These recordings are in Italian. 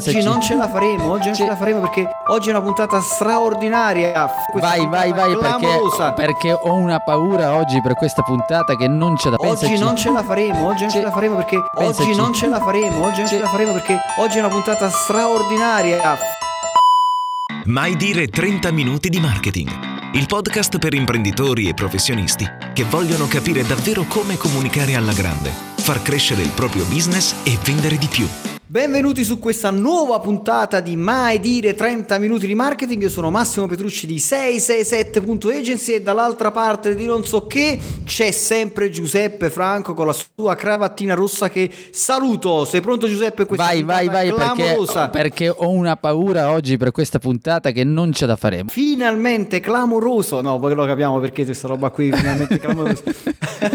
Oggi non ce la faremo, oggi non ce la faremo perché oggi è una puntata straordinaria. Vai, vai, vai, perché, perché, ho una paura oggi per questa puntata che non ce la Oggi non ce la faremo, oggi non ce la faremo perché pensaci. oggi non ce la faremo, oggi non ce la faremo perché oggi è una puntata straordinaria. Mai dire 30 minuti di marketing. Il podcast per imprenditori e professionisti che vogliono capire davvero come comunicare alla grande, far crescere il proprio business e vendere di più. Benvenuti su questa nuova puntata di Mai dire 30 minuti di marketing. Io sono Massimo Petrucci di 667.agency e dall'altra parte di non so che c'è sempre Giuseppe Franco con la sua cravattina rossa che saluto. Sei pronto Giuseppe? Questa vai, vai, vai perché, perché, ho una paura oggi per questa puntata che non ce la faremo. Finalmente clamoroso. No, poi lo capiamo perché questa roba qui finalmente clamorosa.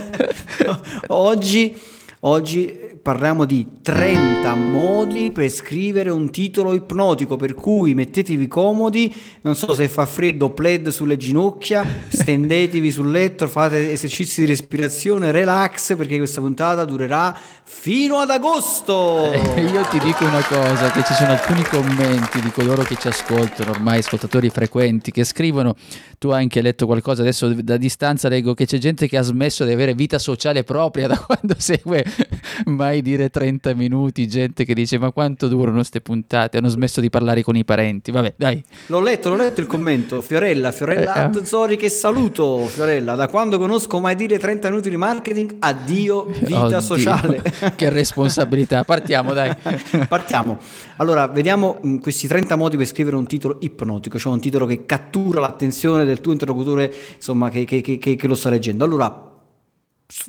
oggi oggi parliamo di 30 modi per scrivere un titolo ipnotico, per cui mettetevi comodi, non so se fa freddo, plaid sulle ginocchia, stendetevi sul letto, fate esercizi di respirazione, relax, perché questa puntata durerà fino ad agosto. Eh, io ti dico una cosa, che ci sono alcuni commenti di coloro che ci ascoltano, ormai ascoltatori frequenti, che scrivono, tu hai anche letto qualcosa, adesso da distanza leggo che c'è gente che ha smesso di avere vita sociale propria da quando segue mai mai dire 30 minuti, gente che dice ma quanto durano queste puntate, hanno smesso di parlare con i parenti, vabbè dai. L'ho letto, l'ho letto il commento, Fiorella, Fiorella eh, Zori che saluto, Fiorella, da quando conosco mai dire 30 minuti di marketing, addio vita Oddio, sociale. che responsabilità, partiamo dai. partiamo. Allora, vediamo mm, questi 30 modi per scrivere un titolo ipnotico, cioè un titolo che cattura l'attenzione del tuo interlocutore, insomma, che, che, che, che lo sta leggendo. Allora,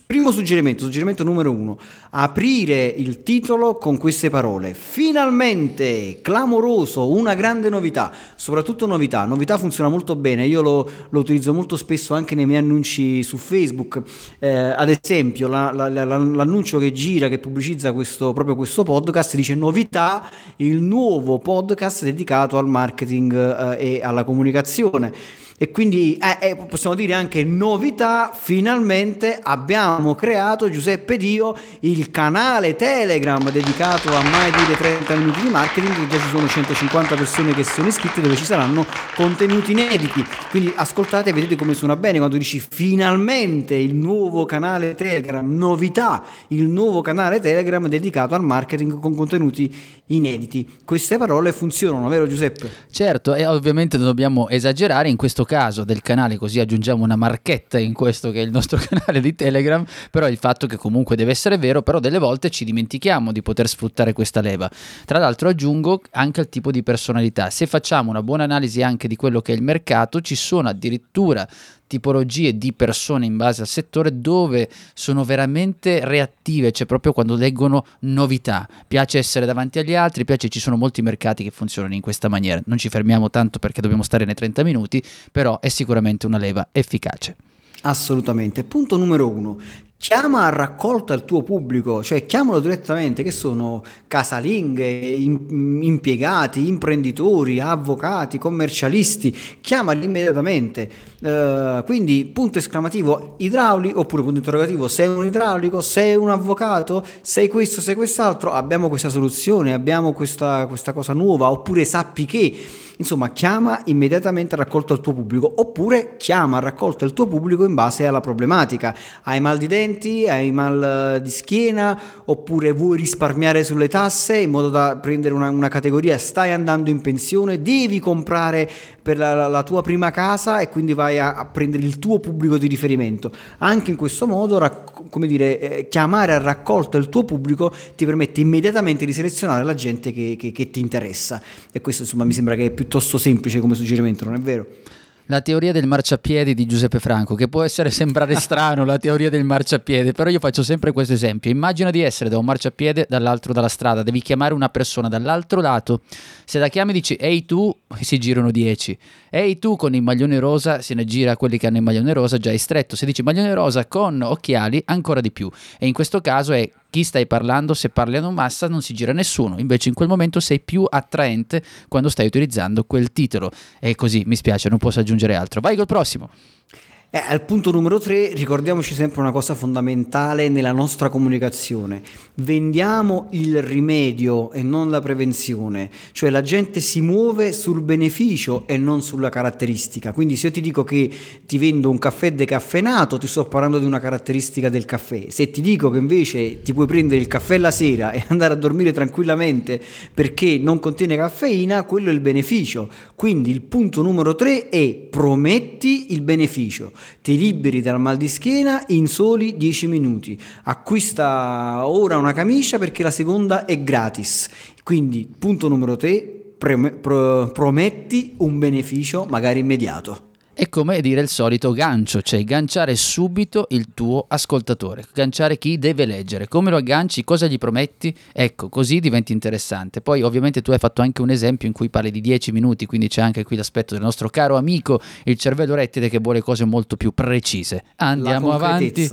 Primo suggerimento, suggerimento numero uno, aprire il titolo con queste parole. Finalmente, clamoroso, una grande novità, soprattutto novità. Novità funziona molto bene, io lo, lo utilizzo molto spesso anche nei miei annunci su Facebook. Eh, ad esempio, la, la, la, l'annuncio che gira, che pubblicizza questo, proprio questo podcast, dice novità, il nuovo podcast dedicato al marketing eh, e alla comunicazione e quindi eh, eh, possiamo dire anche novità, finalmente abbiamo creato Giuseppe Dio il canale Telegram dedicato a mai dire 30 minuti di marketing, già ci sono 150 persone che sono iscritte dove ci saranno contenuti inediti, quindi ascoltate e vedete come suona bene quando dici finalmente il nuovo canale Telegram, novità, il nuovo canale Telegram dedicato al marketing con contenuti inediti. Queste parole funzionano, vero Giuseppe? Certo, e ovviamente non dobbiamo esagerare in questo caso del canale, così aggiungiamo una marchetta in questo che è il nostro canale di Telegram, però il fatto che comunque deve essere vero, però delle volte ci dimentichiamo di poter sfruttare questa leva. Tra l'altro aggiungo anche il tipo di personalità. Se facciamo una buona analisi anche di quello che è il mercato, ci sono addirittura tipologie di persone in base al settore dove sono veramente reattive, cioè proprio quando leggono novità. Piace essere davanti agli altri, piace, ci sono molti mercati che funzionano in questa maniera. Non ci fermiamo tanto perché dobbiamo stare nei 30 minuti, però è sicuramente una leva efficace. Assolutamente. Punto numero uno. Chiama a raccolta il tuo pubblico, cioè chiamalo direttamente, che sono casalinghe, in, impiegati, imprenditori, avvocati, commercialisti, chiamali immediatamente. Uh, quindi punto esclamativo idraulico oppure punto interrogativo sei un idraulico, sei un avvocato, sei questo, sei quest'altro, abbiamo questa soluzione, abbiamo questa, questa cosa nuova oppure sappi che Insomma, chiama immediatamente a raccolta il tuo pubblico oppure chiama a raccolta il tuo pubblico in base alla problematica. Hai mal di denti, hai mal di schiena oppure vuoi risparmiare sulle tasse in modo da prendere una, una categoria, stai andando in pensione, devi comprare per la, la, tua prima casa e quindi vai a, a, prendere il tuo pubblico di riferimento. Anche in questo modo, rac- come dire, eh, chiamare a raccolta il tuo pubblico ti permette immediatamente di selezionare la gente che, che, che ti interessa. E questo insomma mi sembra che è piuttosto semplice come suggerimento, non è vero? la teoria del marciapiede di Giuseppe Franco, che può essere sembrare strano la teoria del marciapiede, però io faccio sempre questo esempio. Immagina di essere da un marciapiede dall'altro dalla strada, devi chiamare una persona dall'altro lato, se la chiami dici ehi tu, si girano 10. Ehi tu con il maglione rosa, se ne gira quelli che hanno il maglione rosa, già è stretto. Se dici maglione rosa con occhiali, ancora di più. E in questo caso è chi stai parlando, se parli a massa non si gira nessuno, invece in quel momento sei più attraente quando stai utilizzando quel titolo. E così, mi spiace, non posso aggiungere altro. Vai col prossimo. Eh, al punto numero tre, ricordiamoci sempre una cosa fondamentale nella nostra comunicazione. Vendiamo il rimedio e non la prevenzione, cioè la gente si muove sul beneficio e non sulla caratteristica. Quindi se io ti dico che ti vendo un caffè decaffeinato, ti sto parlando di una caratteristica del caffè. Se ti dico che invece ti puoi prendere il caffè la sera e andare a dormire tranquillamente perché non contiene caffeina, quello è il beneficio. Quindi il punto numero tre è prometti il beneficio ti liberi dal mal di schiena in soli 10 minuti. Acquista ora una camicia perché la seconda è gratis. Quindi, punto numero 3, prometti un beneficio magari immediato. È come dire il solito gancio, cioè ganciare subito il tuo ascoltatore, ganciare chi deve leggere, come lo agganci, cosa gli prometti, ecco, così diventi interessante. Poi ovviamente tu hai fatto anche un esempio in cui parli di 10 minuti, quindi c'è anche qui l'aspetto del nostro caro amico, il cervello rettile che vuole cose molto più precise. Andiamo avanti.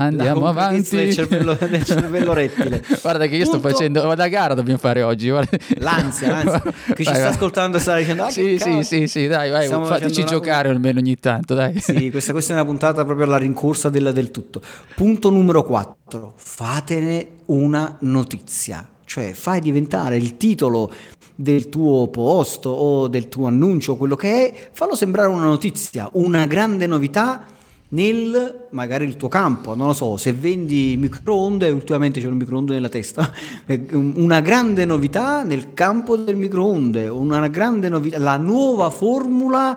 Andiamo avanti. Del cervello, del cervello rettile. Guarda che io Punto. sto facendo la gara dobbiamo fare oggi. Guarda. L'ansia, l'ansia. Che ci sta ascoltando sta dicendo ah, Sì, sì, sì, sì, dai, vai, Stiamo fateci giocare una... almeno ogni tanto, dai. Sì, questa, questa, è una puntata proprio alla rincorsa del, del tutto. Punto numero 4. Fatene una notizia. Cioè, fai diventare il titolo del tuo post o del tuo annuncio, quello che è, fallo sembrare una notizia, una grande novità nel magari il tuo campo, non lo so, se vendi microonde, ultimamente c'è un microonde nella testa, una grande novità nel campo del microonde, una grande novità, la nuova formula,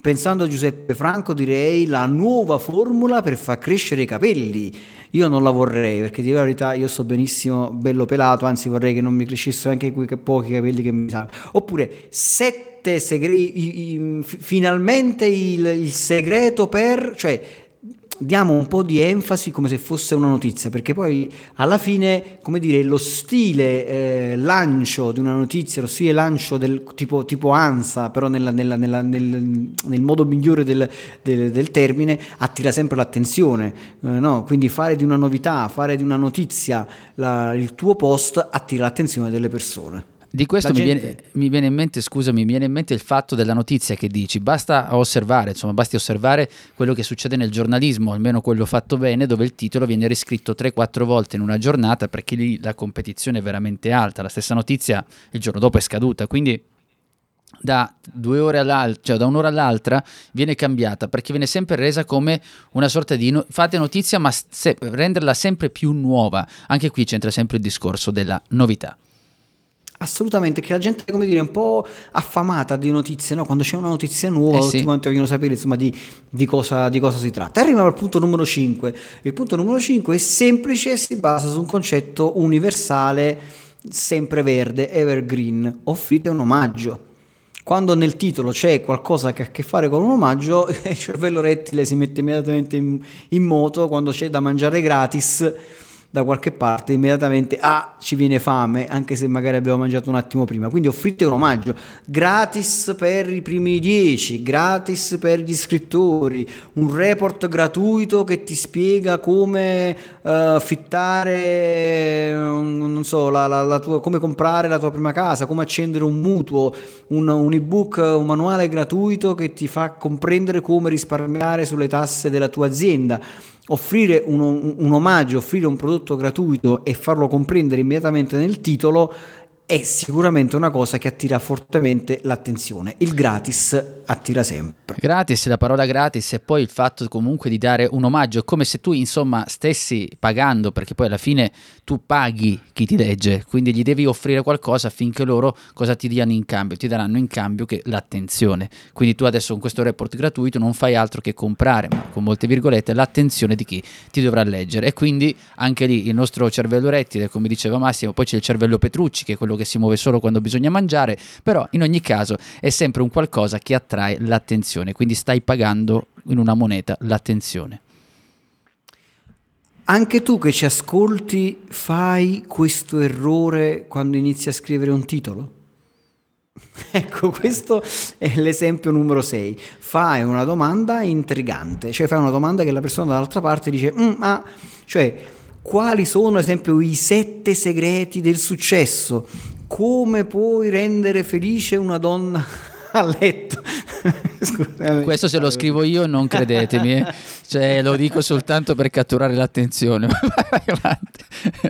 pensando a Giuseppe Franco direi la nuova formula per far crescere i capelli. Io non la vorrei perché di verità io sto benissimo bello pelato, anzi vorrei che non mi crescessero anche quei pochi capelli che mi sa. Oppure sette sette segreti, finalmente il, il segreto per, cioè diamo un po' di enfasi come se fosse una notizia, perché poi alla fine, come dire, lo stile eh, lancio di una notizia, lo stile lancio del tipo, tipo ANSA, però nella, nella, nella, nel, nel, modo migliore del, del, del, termine, attira sempre l'attenzione. Eh, no? Quindi fare di una novità, fare di una notizia la, il tuo post attira l'attenzione delle persone. Di questo mi, viene, mi, viene, in mente, scusami, mi viene in mente il fatto della notizia che dici, basta osservare, insomma, basti osservare quello che succede nel giornalismo, almeno quello fatto bene, dove il titolo viene riscritto 3-4 volte in una giornata perché lì la competizione è veramente alta, la stessa notizia il giorno dopo è scaduta, quindi da due ore all'altra, cioè da un'ora all'altra, viene cambiata perché viene sempre resa come una sorta di no- fate notizia, ma se- renderla sempre più nuova. Anche qui c'entra sempre il discorso della novità. Assolutamente, che la gente come dire, è un po' affamata di notizie, no? quando c'è una notizia nuova, eh sì. tutti quanti vogliono sapere insomma, di, di, cosa, di, cosa, si tratta. Arriviamo al punto numero 5. Il punto numero 5 è semplice e si basa su un concetto universale, sempre verde, evergreen. Offrite un omaggio. Quando nel titolo c'è qualcosa che ha a che fare con un omaggio, il cervello rettile si mette immediatamente in, in moto, quando c'è da mangiare gratis da qualche parte, immediatamente ah, ci viene fame, anche se magari abbiamo mangiato un attimo prima. Quindi offrite un omaggio. Gratis per i primi dieci, gratis per gli iscrittori, un report gratuito che ti spiega come uh, fittare, non so, la, la, la tua, come comprare la tua prima casa, come accendere un mutuo, un, un ebook, un manuale gratuito che ti fa comprendere come risparmiare sulle tasse della tua azienda offrire un, un, omaggio, offrire un prodotto gratuito e farlo comprendere immediatamente nel titolo è sicuramente una cosa che attira fortemente l'attenzione. Il gratis attira sempre. Gratis, la parola gratis e poi il fatto comunque di dare un omaggio, come se tu insomma stessi pagando, perché poi alla fine tu paghi chi ti legge, quindi gli devi offrire qualcosa affinché loro cosa ti diano in cambio? Ti daranno in cambio che l'attenzione. Quindi tu adesso con questo report gratuito non fai altro che comprare, ma con molte virgolette, l'attenzione di chi ti dovrà leggere. E quindi anche lì il nostro cervello rettile, come diceva Massimo, poi c'è il cervello Petrucci, che è quello che che si muove solo quando bisogna mangiare, però in ogni caso è sempre un qualcosa che attrae l'attenzione, quindi stai pagando in una moneta l'attenzione. Anche tu che ci ascolti fai questo errore quando inizi a scrivere un titolo? Ecco, questo è l'esempio numero 6. Fai una domanda intrigante, cioè fai una domanda che la persona dall'altra parte dice, mm, ah, cioè quali sono, ad esempio, i sette segreti del successo? Come puoi rendere felice una donna a letto? Scusami. Questo se lo scrivo io non credetemi, eh. cioè, lo dico soltanto per catturare l'attenzione.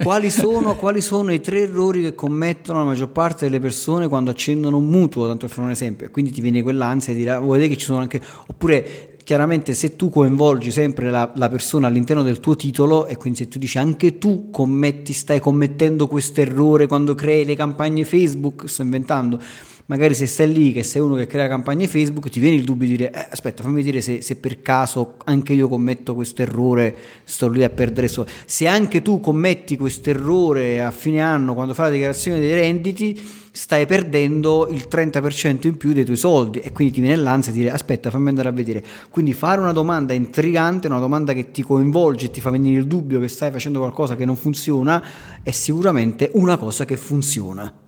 quali, sono, quali sono i tre errori che commettono la maggior parte delle persone quando accendono un mutuo, tanto per fare un esempio, e quindi ti viene quell'ansia di dire, ah, vuoi vedere che ci sono anche... oppure chiaramente se tu coinvolgi sempre la, la, persona all'interno del tuo titolo e quindi se tu dici anche tu commetti, stai commettendo questo errore quando crei le campagne Facebook, sto inventando, magari se stai lì che sei uno che crea campagne Facebook ti viene il dubbio di dire eh, aspetta fammi dire se, se, per caso anche io commetto questo errore sto lì a perdere soldi se anche tu commetti questo errore a fine anno quando fai la dichiarazione dei renditi stai perdendo il 30% in più dei tuoi soldi. E quindi ti viene l'ansia di dire aspetta fammi andare a vedere. Quindi fare una domanda intrigante una domanda che ti coinvolge ti fa venire il dubbio che stai facendo qualcosa che non funziona è sicuramente una cosa che funziona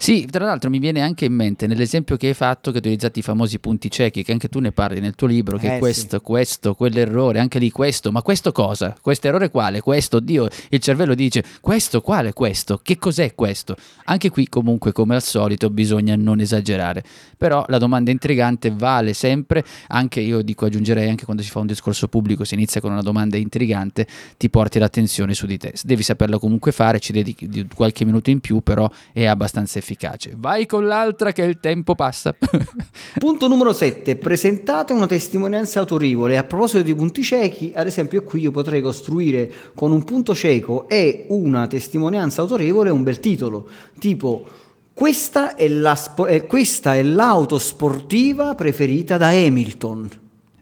sì, tra l'altro mi viene anche in mente nell'esempio che hai fatto che hai utilizzato i famosi punti ciechi, che anche tu ne parli nel tuo libro, che eh, questo, sì. questo, quell'errore, anche lì questo, ma questo cosa? Questo errore quale? Questo, Dio, il cervello dice questo, quale questo? Che cos'è questo? Anche qui comunque come al solito bisogna non esagerare, però la domanda intrigante vale sempre, anche io dico aggiungerei anche quando si fa un discorso pubblico, si inizia con una domanda intrigante, ti porti l'attenzione su di te, devi saperlo comunque fare, ci dedichi qualche minuto in più, però è abbastanza efficace efficace. Vai con l'altra che il tempo passa. Punto numero 7. Presentate una testimonianza autorevole. A proposito di punti ciechi, ad esempio qui io potrei costruire con un punto cieco e una testimonianza autorevole un bel titolo, tipo questa è, la, eh, questa è l'auto sportiva preferita da Hamilton.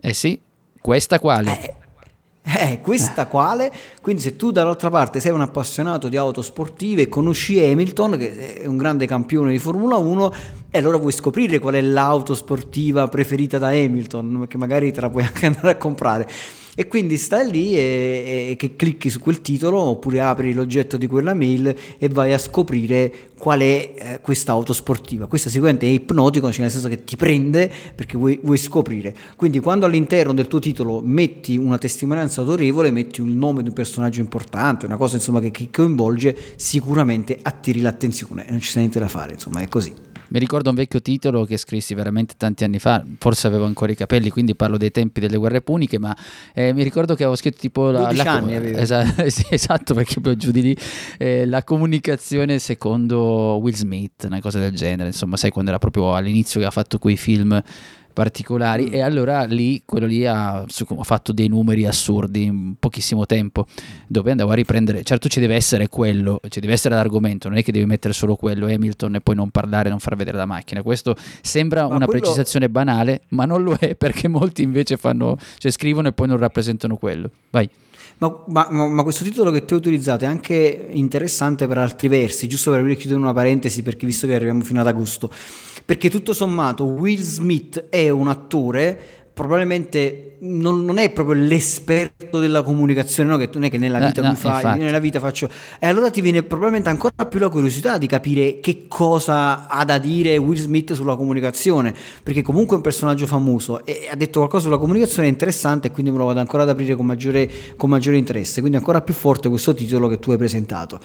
Eh sì, questa quale? Eh, eh, questa quale? Quindi se tu dall'altra parte sei un appassionato di auto sportive conosci Hamilton, che è un grande campione di Formula 1, e allora vuoi scoprire qual è l'auto sportiva preferita da Hamilton, perché magari te la puoi anche andare a comprare e quindi stai lì e, e, che clicchi su quel titolo oppure apri l'oggetto di quella mail e vai a scoprire qual è eh, questa auto sportiva. Questo sicuramente è ipnotico, cioè nel senso che ti prende perché vuoi, vuoi, scoprire. Quindi quando all'interno del tuo titolo metti una testimonianza autorevole, metti un nome di un personaggio importante, una cosa insomma che, che coinvolge, sicuramente attiri l'attenzione e non ci sta niente da fare, insomma è così. Mi ricordo un vecchio titolo che scrissi veramente tanti anni fa, forse avevo ancora i capelli, quindi parlo dei tempi delle guerre puniche, ma eh, mi ricordo che avevo scritto tipo la, la anni com- esa- sì, esatto, perché poi giù di lì eh, la comunicazione secondo Will Smith, una cosa del genere, insomma, sai quando era proprio all'inizio che ha fatto quei film particolari mm. e allora lì quello lì ha, ha, fatto dei numeri assurdi in pochissimo tempo dove andavo a riprendere certo ci deve essere quello ci deve essere l'argomento non è che devi mettere solo quello Hamilton e poi non parlare non far vedere la macchina. Questo sembra ma una quello... precisazione banale ma non lo è perché molti invece fanno cioè scrivono e poi non rappresentano quello. Vai ma, ma, ma, questo titolo che tu hai utilizzato è anche interessante per altri versi, giusto per aprire chiudere una parentesi, perché visto che arriviamo fino ad agosto. Perché tutto sommato Will Smith è un attore probabilmente non, non, è proprio l'esperto della comunicazione, no? che non è che nella vita, no, no, fai, nella vita faccio... E allora ti viene probabilmente ancora più la curiosità di capire che cosa ha da dire Will Smith sulla comunicazione, perché comunque è un personaggio famoso e ha detto qualcosa sulla comunicazione interessante e quindi me lo vado ancora ad aprire con maggiore, con maggiore interesse, quindi ancora più forte questo titolo che tu hai presentato.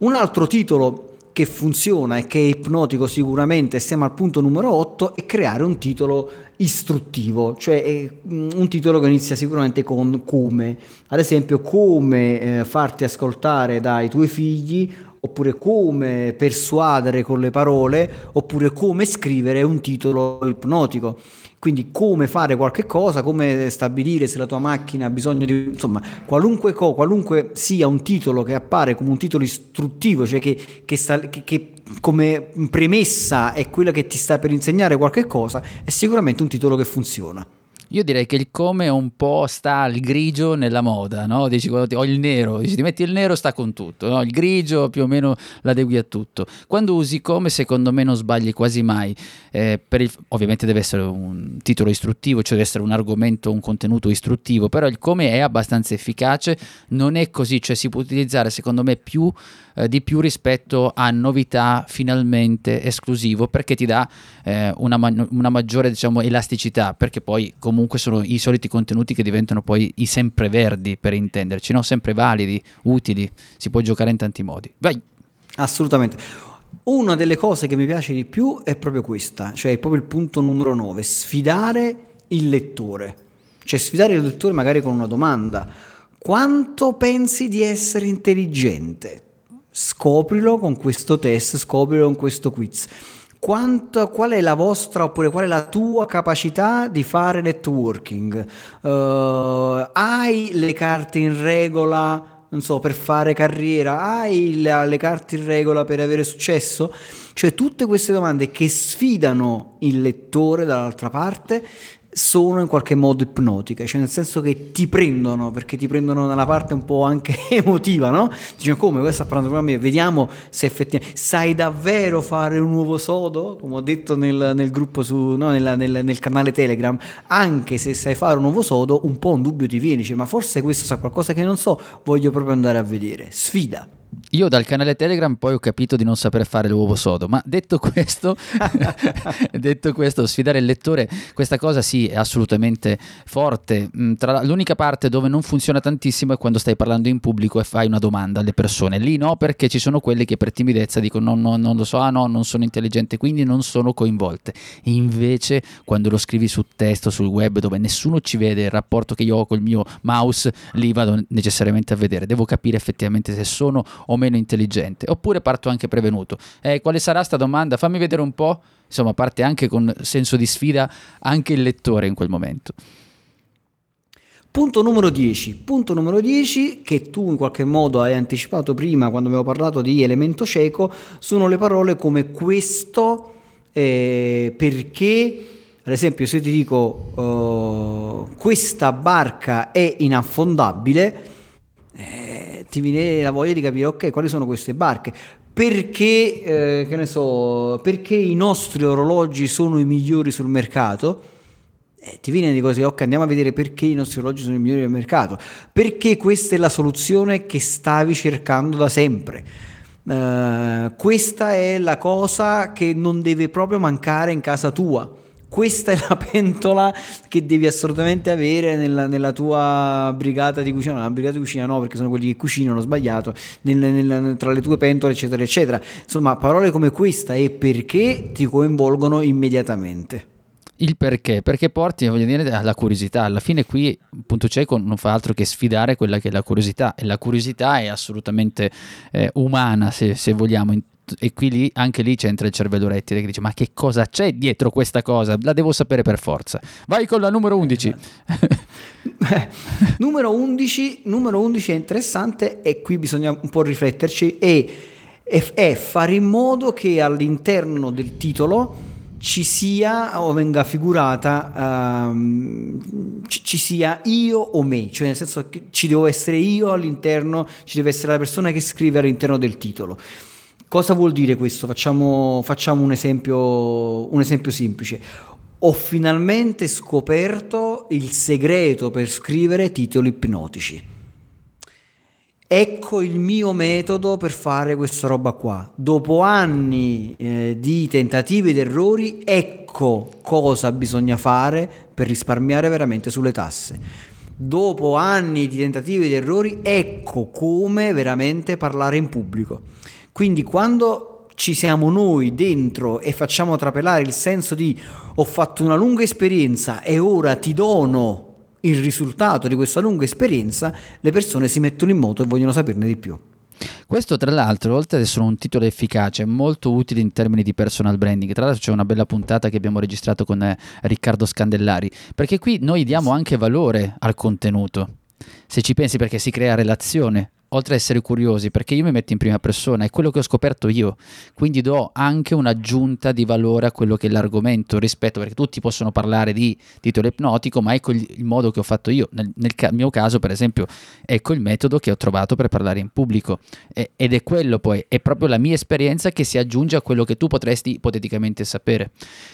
Un altro titolo che funziona e che è ipnotico sicuramente, siamo al punto numero 8, è creare un titolo istruttivo, cioè mm, un titolo che inizia sicuramente con come, ad esempio come eh, farti ascoltare dai tuoi figli oppure come persuadere con le parole, oppure come scrivere un titolo ipnotico. Quindi come fare qualche cosa, come stabilire se la tua macchina ha bisogno di... insomma, qualunque, co- qualunque sia un titolo che appare come un titolo istruttivo, cioè che, che, sta, che, che come premessa è quello che ti sta per insegnare qualche cosa, è sicuramente un titolo che funziona. Io direi che il come un po' sta al grigio nella moda, no? Dici quando ti, ho il nero, dici ti metti il nero sta con tutto, no? Il grigio più o meno l'adegui a tutto. Quando usi come secondo me non sbagli quasi mai, eh, il, ovviamente deve essere un titolo istruttivo, cioè deve essere un argomento, un contenuto istruttivo, però il come è abbastanza efficace, non è così, cioè si può utilizzare secondo me più eh, di più rispetto a novità finalmente esclusivo perché ti dà eh, una, ma- una, maggiore diciamo, elasticità perché poi comunque sono i soliti contenuti che diventano poi i sempreverdi per intenderci, no? sempre validi, utili, si può giocare in tanti modi. Vai! Assolutamente. Una delle cose che mi piace di più è proprio questa, cioè proprio il punto numero 9, sfidare il lettore. Cioè sfidare il lettore magari con una domanda. Quanto pensi di essere intelligente? Scoprilo con questo test, scoprilo con questo quiz. Quanto, qual è la vostra oppure qual è la tua capacità di fare networking? Uh, hai le carte in regola non so, per fare carriera, hai le, le carte in regola per avere successo? Cioè tutte queste domande che sfidano il lettore dall'altra parte sono in qualche modo ipnotiche, cioè nel senso che ti prendono, perché ti prendono nella parte un po' anche emotiva, no? Dicono come, questo sta parlando con me, vediamo se effettivamente sai davvero fare un nuovo sodo, come ho detto nel, nel gruppo su, no, nel, nel, nel, canale Telegram, anche se sai fare un nuovo sodo, un po' un dubbio ti viene, dice, ma forse questo sa qualcosa che non so, voglio proprio andare a vedere, sfida. Io dal canale Telegram poi ho capito di non saper fare l'uovo sodo, ma detto questo, detto questo, sfidare il lettore, questa cosa sì è assolutamente forte. Mm, tra l'unica parte dove non funziona tantissimo è quando stai parlando in pubblico e fai una domanda alle persone. Lì no, perché ci sono quelli che per timidezza dicono no, no, non lo so, ah no, non sono intelligente, quindi non sono coinvolte. Invece quando lo scrivi su testo, sul web, dove nessuno ci vede il rapporto che io ho col mio mouse, lì vado necessariamente a vedere. Devo capire effettivamente se sono o meno intelligente. Oppure parto anche prevenuto. Eh, quale sarà sta domanda? Fammi vedere un po'. Insomma, parte anche con senso di sfida anche il lettore in quel momento. Punto numero 10. Punto numero 10 che tu in qualche modo hai anticipato prima quando abbiamo parlato di elemento cieco sono le parole come questo eh, perché ad esempio se ti dico uh, questa barca è inaffondabile eh, ti viene la voglia di capire, ok, quali sono queste barche? Perché, eh, che ne so, perché i nostri orologi sono i migliori sul mercato? Eh, ti viene di così, ok, andiamo a vedere perché i nostri orologi sono i migliori del mercato. Perché questa è la soluzione che stavi cercando da sempre. Uh, questa è la cosa che non deve proprio mancare in casa tua questa è la pentola che devi assolutamente avere nella, nella tua brigata di cucina, no, la brigata di cucina no perché sono quelli che cucinano, sbagliato, nel, nel, tra le tue pentole eccetera eccetera. Insomma parole come questa e perché ti coinvolgono immediatamente il perché, perché porti voglio dire, alla curiosità. Alla fine qui punto cieco non fa altro che sfidare quella che è la curiosità e la curiosità è assolutamente eh, umana se, se vogliamo e qui lì, anche lì c'entra il cervello rettile che dice ma che cosa c'è dietro questa cosa? La devo sapere per forza. Vai con la numero 11. Eh, numero, 11 numero 11 è interessante e qui bisogna un po' rifletterci e è, è fare in modo che all'interno del titolo ci sia o venga figurata um, ci, ci, sia io o me, cioè nel senso che ci devo essere io all'interno, ci deve essere la persona che scrive all'interno del titolo. Cosa vuol dire questo? Facciamo, facciamo un, esempio, un esempio semplice. Ho finalmente scoperto il segreto per scrivere titoli ipnotici. Ecco il mio metodo per fare questa roba qua. Dopo anni eh, di tentativi ed errori, ecco cosa bisogna fare per risparmiare veramente sulle tasse. Dopo anni di tentativi ed errori, ecco come veramente parlare in pubblico. Quindi quando ci siamo noi dentro e facciamo trapelare il senso di ho fatto una lunga esperienza e ora ti dono il risultato di questa lunga esperienza, le persone si mettono in moto e vogliono saperne di più. Questo tra l'altro, oltre ad essere un titolo efficace, è molto utile in termini di personal branding. Tra l'altro c'è una bella puntata che abbiamo registrato con eh, Riccardo Scandellari, perché qui noi diamo anche valore al contenuto. Se ci pensi perché si crea relazione oltre ad essere curiosi, perché io mi metto in prima persona, è quello che ho scoperto io, quindi do anche un'aggiunta di valore a quello che è l'argomento rispetto, perché tutti possono parlare di titolo ipnotico, ma ecco il, il modo che ho fatto io. Nel, nel ca- mio caso, per esempio, ecco il metodo che ho trovato per parlare in pubblico e, ed è quello poi, è proprio la mia esperienza che si aggiunge a quello che tu potresti ipoteticamente sapere.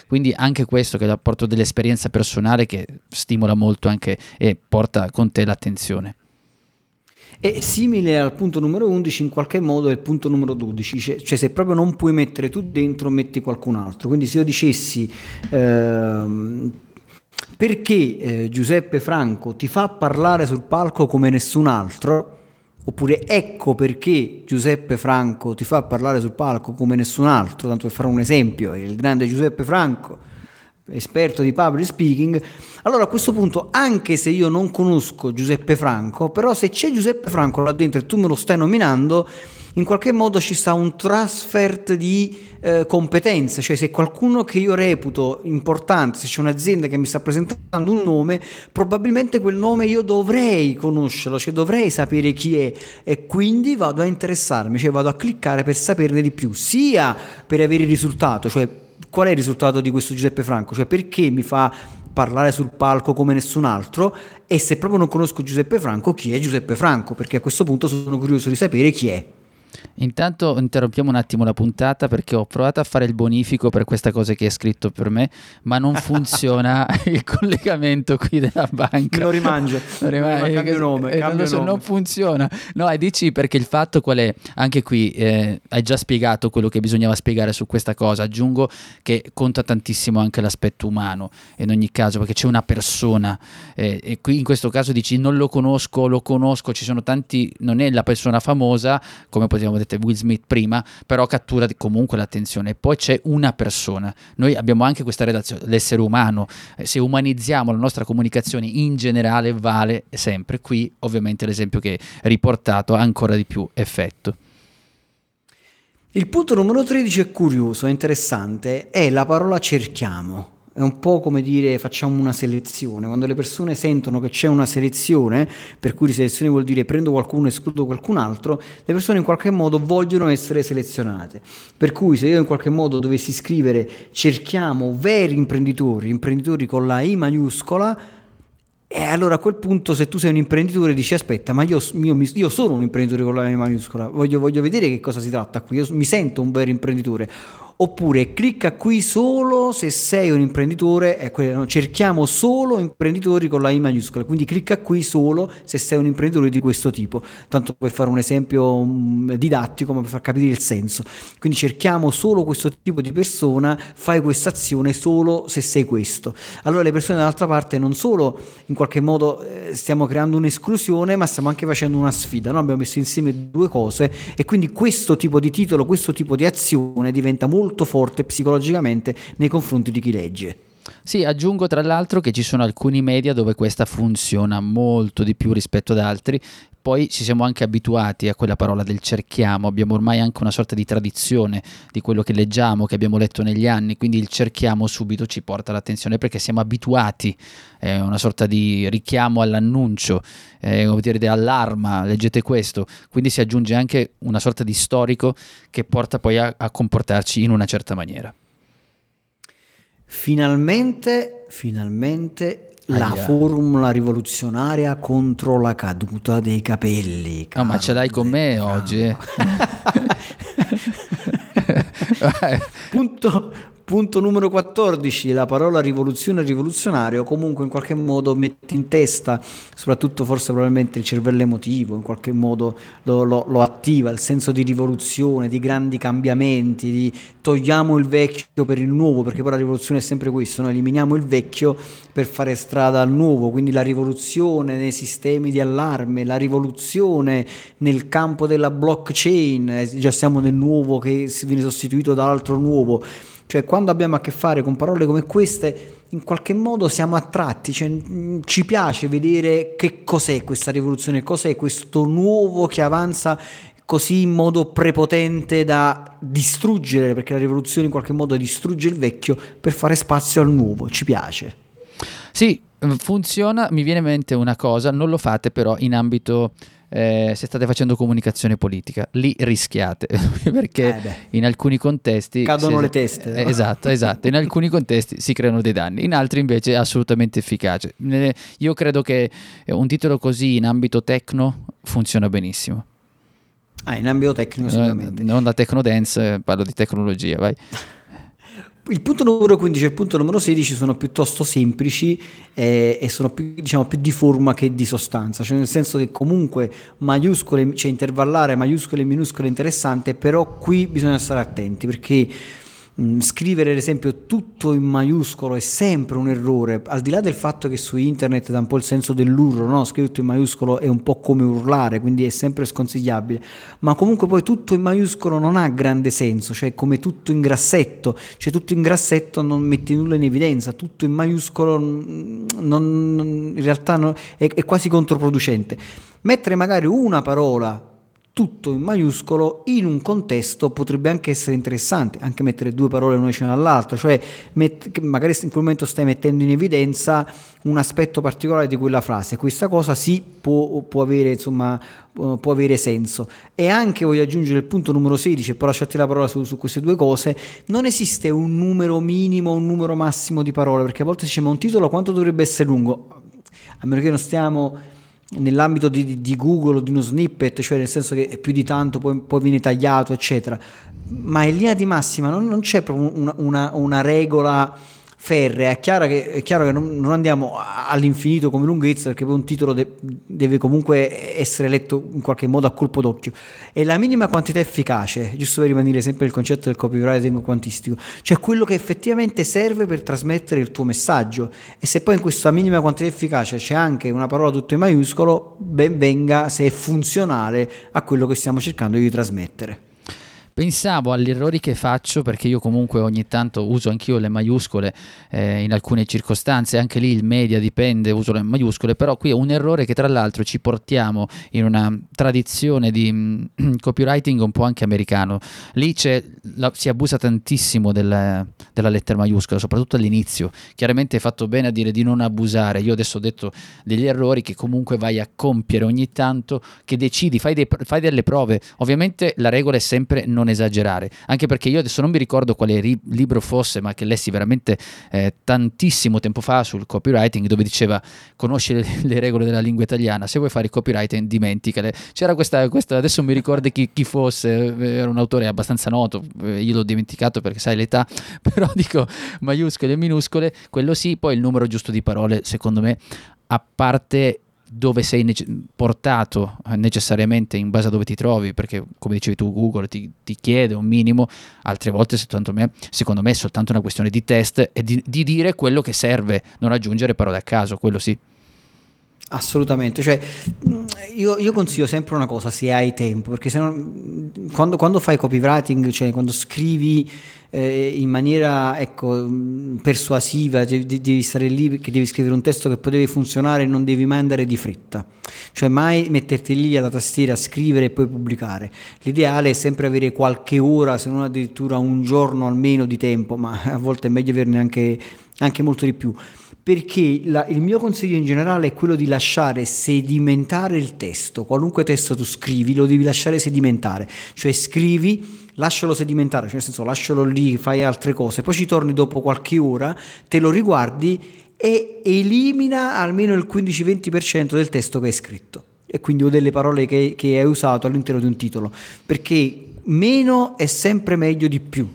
Quindi anche questo che apporto dell'esperienza personale che stimola molto anche e porta con te l'attenzione. È simile al punto numero 11, in qualche modo è il punto numero 12, cioè, cioè, se proprio non puoi mettere tu dentro, metti qualcun altro. Quindi se io dicessi ehm, perché eh, Giuseppe Franco ti fa parlare sul palco come nessun altro, oppure ecco perché Giuseppe Franco ti fa parlare sul palco come nessun altro, tanto per fare un esempio, il grande Giuseppe Franco, esperto di public speaking, allora a questo punto, anche se io non conosco Giuseppe Franco, però se c'è Giuseppe Franco là dentro e tu me lo stai nominando, in qualche modo ci sta un transfer di eh, competenze, cioè se qualcuno che io reputo importante, se c'è un'azienda che mi sta presentando un nome, probabilmente quel nome io dovrei conoscerlo, cioè dovrei sapere chi è. E quindi vado a interessarmi, cioè vado a cliccare per saperne di più, sia per avere il risultato, cioè qual è il risultato di questo Giuseppe Franco, cioè perché mi fa parlare sul palco come nessun altro e se proprio non conosco Giuseppe Franco, chi è Giuseppe Franco? Perché a questo punto sono curioso di sapere chi è. Intanto interrompiamo un attimo la puntata perché ho provato a fare il bonifico per questa cosa che hai scritto per me, ma non funziona il collegamento qui della banca. Me lo rimangio. Lo rimangio cambio nome, eh, cambio non, so, nome. non funziona. No, e dici perché il fatto qual è? Anche qui eh, hai già spiegato quello che bisognava spiegare su questa cosa. Aggiungo che conta tantissimo anche l'aspetto umano in ogni caso perché c'è una persona eh, e qui in questo caso dici non lo conosco, lo conosco, ci sono tanti, non è la persona famosa come potete abbiamo detto Will Smith prima, però cattura comunque l'attenzione. Poi c'è una persona. Noi abbiamo anche questa relazione, l'essere umano. Eh, se umanizziamo la nostra comunicazione in generale vale sempre. Qui ovviamente l'esempio che riportato ha ancora di più effetto. Il punto numero 13 è curioso, è interessante, è la parola cerchiamo è un po' come dire facciamo una selezione, quando le persone sentono che c'è una selezione, per cui selezione vuol dire prendo qualcuno e escludo qualcun altro, le persone in qualche modo vogliono essere selezionate. Per cui se io in qualche modo dovessi scrivere cerchiamo veri imprenditori, imprenditori con la I maiuscola, e allora a quel punto se tu sei un imprenditore dici aspetta ma io, io, io sono un imprenditore con la I maiuscola, voglio, voglio vedere che cosa si tratta qui, io mi sento un vero imprenditore oppure clicca qui solo se sei un imprenditore, ecco, cerchiamo solo imprenditori con la I maiuscola, quindi clicca qui solo se sei un imprenditore di questo tipo, tanto per fare un esempio um, didattico, ma per far capire il senso. Quindi cerchiamo solo questo tipo di persona, fai questa azione solo se sei questo. Allora le persone dall'altra parte non solo in qualche modo eh, stiamo creando un'esclusione, ma stiamo anche facendo una sfida, no? abbiamo messo insieme due cose e quindi questo tipo di titolo, questo tipo di azione diventa molto molto forte psicologicamente nei confronti di chi legge. Sì, aggiungo tra l'altro che ci sono alcuni media dove questa funziona molto di più rispetto ad altri, poi ci siamo anche abituati a quella parola del cerchiamo, abbiamo ormai anche una sorta di tradizione di quello che leggiamo, che abbiamo letto negli anni, quindi il cerchiamo subito ci porta l'attenzione perché siamo abituati, è una sorta di richiamo all'annuncio, è come dire di allarma, leggete questo, quindi si aggiunge anche una sorta di storico che porta poi a, a comportarci in una certa maniera. Finalmente, finalmente la Aia. formula rivoluzionaria contro la caduta dei capelli. No, ma ce l'hai con me oggi. Punto, Punto numero 14, la parola rivoluzione rivoluzionario comunque in qualche modo mette in testa, soprattutto forse probabilmente il cervello emotivo, in qualche modo lo, lo, lo, attiva, il senso di rivoluzione, di grandi cambiamenti, di togliamo il vecchio per il nuovo, perché poi la rivoluzione è sempre questo, noi eliminiamo il vecchio per fare strada al nuovo, quindi la rivoluzione nei sistemi di allarme, la rivoluzione nel campo della blockchain, eh, già siamo nel nuovo che viene sostituito da altro nuovo cioè, quando abbiamo a che fare con parole come queste, in qualche modo siamo attratti, cioè, ci piace vedere che cos'è questa rivoluzione, cos'è questo nuovo che avanza così in modo prepotente da distruggere, perché la rivoluzione in qualche modo distrugge il vecchio per fare spazio al nuovo, ci piace. Sì, funziona, mi viene in mente una cosa, non lo fate però in ambito eh, se state facendo comunicazione politica, lì rischiate perché eh in alcuni contesti cadono se, le teste. Eh, esatto, esatto. In alcuni contesti si creano dei danni, in altri invece è assolutamente efficace. Io credo che un titolo così in ambito tecno funziona benissimo. Ah, in ambito tecnico sicuramente. non da Tecno Dance, parlo di tecnologia, vai. Il punto numero 15 e il punto numero 16 sono piuttosto semplici eh, e sono più, diciamo, più, di forma che di sostanza, cioè nel senso che comunque maiuscole, cioè intervallare maiuscole e minuscole è interessante, però qui bisogna stare attenti perché scrivere ad esempio tutto in maiuscolo è sempre un errore, al di là del fatto che su internet dà un po' il senso dell'urlo, no? scritto in maiuscolo è un po' come urlare, quindi è sempre sconsigliabile, ma comunque poi tutto in maiuscolo non ha grande senso, cioè come tutto in grassetto, cioè tutto in grassetto non metti nulla in evidenza, tutto in maiuscolo mm, non, in realtà non, è, è quasi controproducente. Mettere magari una parola tutto in maiuscolo in un contesto potrebbe anche essere interessante, anche mettere due parole una vicino all'altra, cioè met- magari in quel momento stai mettendo in evidenza un aspetto particolare di quella frase, questa cosa sì può, può, avere, insomma, può avere senso. E anche voglio aggiungere il punto numero 16, e poi lasciarti la parola su, su, queste due cose, non esiste un numero minimo, un numero massimo di parole, perché a volte si dice ma un titolo quanto dovrebbe essere lungo? A meno che non stiamo nell'ambito di, di, Google o di uno snippet, cioè nel senso che più di tanto poi, poi viene tagliato, eccetera. Ma in linea di massima non, non c'è proprio una, una, una regola ferrea. È chiaro che, è chiaro che non, non, andiamo all'infinito come lunghezza, perché poi un titolo de, deve comunque essere letto in qualche modo a colpo d'occhio. E la minima quantità efficace, giusto per rimanere sempre il concetto del copywriting quantistico, cioè quello che effettivamente serve per trasmettere il tuo messaggio. E se poi in questa minima quantità efficace c'è anche una parola tutto in maiuscolo, ben venga se è funzionale a quello che stiamo cercando di trasmettere. Pensavo agli errori che faccio perché io comunque ogni tanto uso anch'io le maiuscole eh, in alcune circostanze, anche lì il media dipende, uso le maiuscole, però qui è un errore che tra l'altro ci portiamo in una tradizione di mh, mm, copywriting un po' anche americano. Lì la, si abusa tantissimo del, della lettera maiuscola, soprattutto all'inizio. Chiaramente hai fatto bene a dire di non abusare. Io adesso ho detto degli errori che comunque vai a compiere ogni tanto, che decidi, fai, dei, fai delle prove. Ovviamente la regola è sempre non esagerare, anche perché io adesso non mi ricordo quale ri- libro fosse, ma che lessi veramente eh, tantissimo tempo fa sul copywriting, dove diceva conosci le, le, regole della lingua italiana, se vuoi fare il copywriting dimenticale. C'era questa, questa adesso mi ricordo chi, chi, fosse, era un autore abbastanza noto, eh, io l'ho dimenticato perché sai l'età, però dico maiuscole e minuscole, quello sì, poi il numero giusto di parole, secondo me, a parte dove sei nece- portato eh, necessariamente in base a dove ti trovi, perché come dicevi tu Google ti, ti chiede un minimo, altre volte me, secondo me, è soltanto una questione di test e di, di dire quello che serve, non aggiungere parole a caso, quello sì. Assolutamente, cioè, io, io, consiglio sempre una cosa se hai tempo, perché non, quando, quando fai copywriting, cioè quando scrivi eh, in maniera ecco, persuasiva, devi, devi stare lì perché devi scrivere un testo che poi deve funzionare e non devi mai andare di fretta, cioè mai metterti lì alla tastiera a scrivere e poi pubblicare. L'ideale è sempre avere qualche ora, se non addirittura un giorno almeno di tempo, ma a volte è meglio averne anche, anche molto di più perché la, il mio consiglio in generale è quello di lasciare sedimentare il testo, qualunque testo tu scrivi lo devi lasciare sedimentare, cioè scrivi, lascialo sedimentare, cioè nel senso lascialo lì, fai altre cose, poi ci torni dopo qualche ora, te lo riguardi e elimina almeno il 15-20% del testo che hai scritto. E quindi o delle parole che, che hai usato all'interno di un titolo, perché meno è sempre meglio di più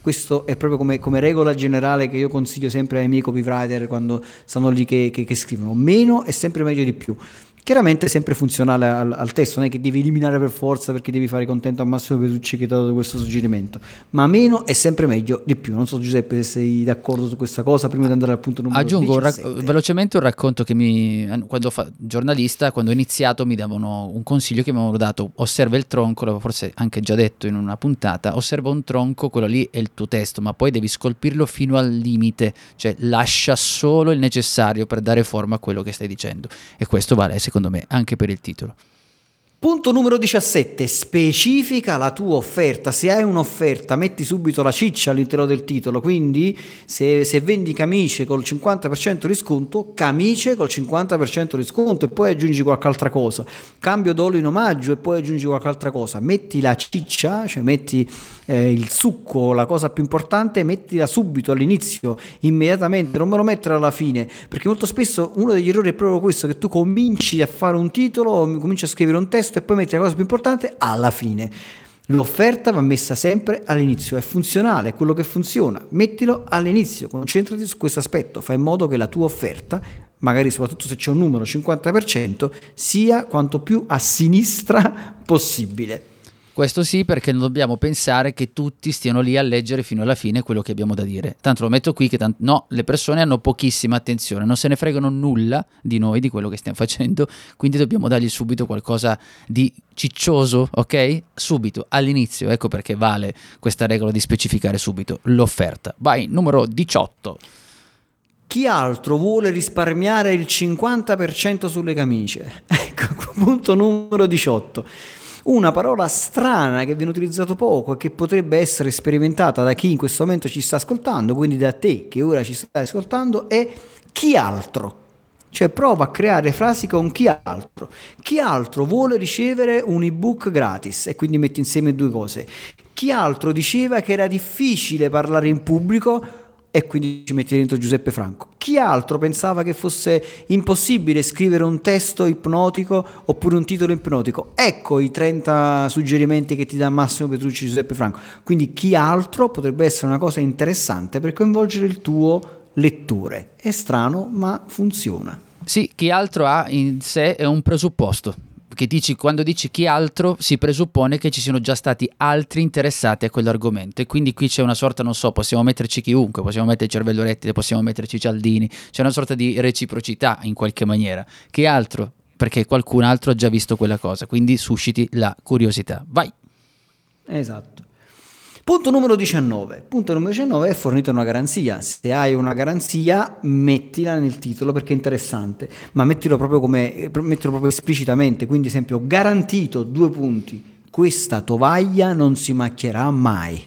questo è proprio come, come, regola generale che io consiglio sempre ai miei copywriter quando stanno lì che, che, che scrivono. Meno è sempre meglio di più. Chiaramente è sempre funzionale al, al, testo, non è che devi eliminare per forza perché devi fare contento a Massimo Petucci che ti ha dato questo suggerimento, ma meno è sempre meglio di più. Non so Giuseppe se sei d'accordo su questa cosa prima di andare al punto numero Aggiungo un rac- velocemente un racconto che mi, quando fa, giornalista, quando ho iniziato mi davano un consiglio che mi avevano dato, osserva il tronco, l'avevo forse anche già detto in una puntata, osserva un tronco, quello lì è il tuo testo, ma poi devi scolpirlo fino al limite, cioè lascia solo il necessario per dare forma a quello che stai dicendo e questo vale secondo me, anche per il titolo. Punto numero 17, specifica la tua offerta. Se hai un'offerta, metti subito la ciccia all'interno del titolo, quindi se, se vendi camicie col 50% di sconto, camicie col 50% di sconto e poi aggiungi qualche altra cosa. Cambio d'olio in omaggio e poi aggiungi qualche altra cosa. Metti la ciccia, cioè metti eh, il succo, la cosa più importante, mettila subito all'inizio, immediatamente, non me lo mettere alla fine, perché molto spesso uno degli errori è proprio questo, che tu cominci a fare un titolo, cominci a scrivere un testo, e poi metti la cosa più importante alla fine. L'offerta va messa sempre all'inizio, è funzionale, è quello che funziona. Mettilo all'inizio, concentrati su questo aspetto, fai in modo che la tua offerta, magari soprattutto se c'è un numero 50%, sia quanto più a sinistra possibile. Questo sì, perché non dobbiamo pensare che tutti stiano lì a leggere fino alla fine quello che abbiamo da dire. Tanto lo metto qui che tant- no, le persone hanno pochissima attenzione, non se ne fregano nulla di noi, di quello che stiamo facendo, quindi dobbiamo dargli subito qualcosa di ciccioso, ok? Subito, all'inizio, ecco perché vale questa regola di specificare subito l'offerta. Vai, numero 18. Chi altro vuole risparmiare il 50% sulle camicie? Ecco, punto numero 18. Una parola strana che viene utilizzato poco e che potrebbe essere sperimentata da chi in questo momento ci sta ascoltando, quindi da te che ora ci stai ascoltando, è chi altro. Cioè prova a creare frasi con chi altro. Chi altro vuole ricevere un ebook gratis e quindi metti insieme due cose. Chi altro diceva che era difficile parlare in pubblico e quindi ci metti dentro Giuseppe Franco. Chi altro pensava che fosse impossibile scrivere un testo ipnotico oppure un titolo ipnotico? Ecco i 30 suggerimenti che ti dà Massimo Petrucci Giuseppe Franco. Quindi chi altro potrebbe essere una cosa interessante per coinvolgere il tuo lettore. È strano, ma funziona. Sì, chi altro ha in sé è un presupposto che dici, quando dici chi altro si presuppone che ci siano già stati altri interessati a quell'argomento e quindi qui c'è una sorta, non so, possiamo metterci chiunque, possiamo metterci Cervello Rettile, possiamo metterci Cialdini, c'è una sorta di reciprocità in qualche maniera. Chi altro? Perché qualcun altro ha già visto quella cosa, quindi susciti la curiosità. Vai! Esatto. Punto numero 19. Punto numero 19 è fornita una garanzia. Se hai una garanzia, mettila nel titolo perché è interessante, ma mettilo proprio, come, mettilo proprio esplicitamente. Quindi, esempio, garantito due punti. Questa tovaglia non si macchierà mai.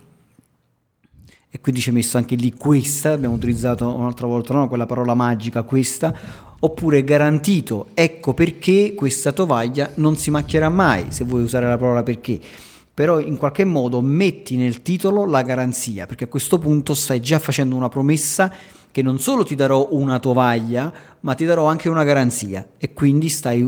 E quindi ci è messo anche lì questa, abbiamo utilizzato un'altra volta no? quella parola magica, questa, oppure garantito, ecco perché questa tovaglia non si macchierà mai, se vuoi usare la parola perché però in qualche modo metti nel titolo la garanzia, perché a questo punto stai già facendo una promessa che non solo ti darò una tovaglia, ma ti darò anche una garanzia e quindi stai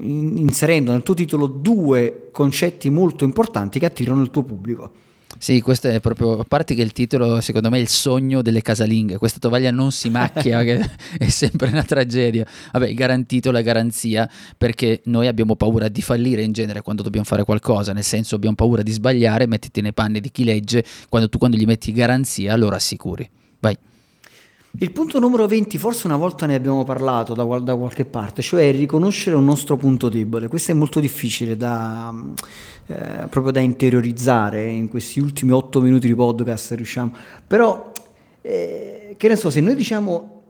inserendo nel tuo titolo due concetti molto importanti che attirano il tuo pubblico. Sì, questo è proprio, a parte che il titolo secondo me è il sogno delle casalinghe, questa tovaglia non si macchia, che è sempre una tragedia. Vabbè, garantito la garanzia perché noi abbiamo paura di fallire in genere quando dobbiamo fare qualcosa, nel senso abbiamo paura di sbagliare, mettiti nei panni di chi legge, quando tu quando gli metti garanzia lo rassicuri. Vai. Il punto numero 20, forse una volta ne abbiamo parlato da, da, qualche parte, cioè riconoscere un nostro punto debole. Questo è molto difficile da, eh, proprio da interiorizzare in questi ultimi otto minuti di podcast, riusciamo. Però, eh, che ne so, se noi diciamo,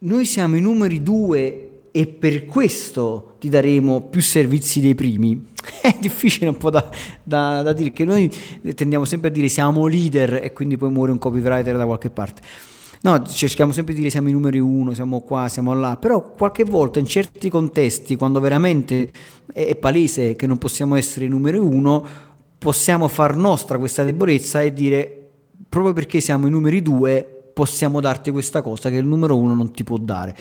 noi siamo i numeri due e per questo ti daremo più servizi dei primi, è difficile un po' da, da, da dire, che noi tendiamo sempre a dire siamo leader e quindi poi muore un copywriter da qualche parte. No, cerchiamo sempre di dire siamo i numeri uno, siamo qua, siamo là, però qualche volta in certi contesti, quando veramente è, è palese che non possiamo essere i numeri uno, possiamo far nostra questa debolezza e dire proprio perché siamo i numeri due possiamo darti questa cosa che il numero uno non ti può dare.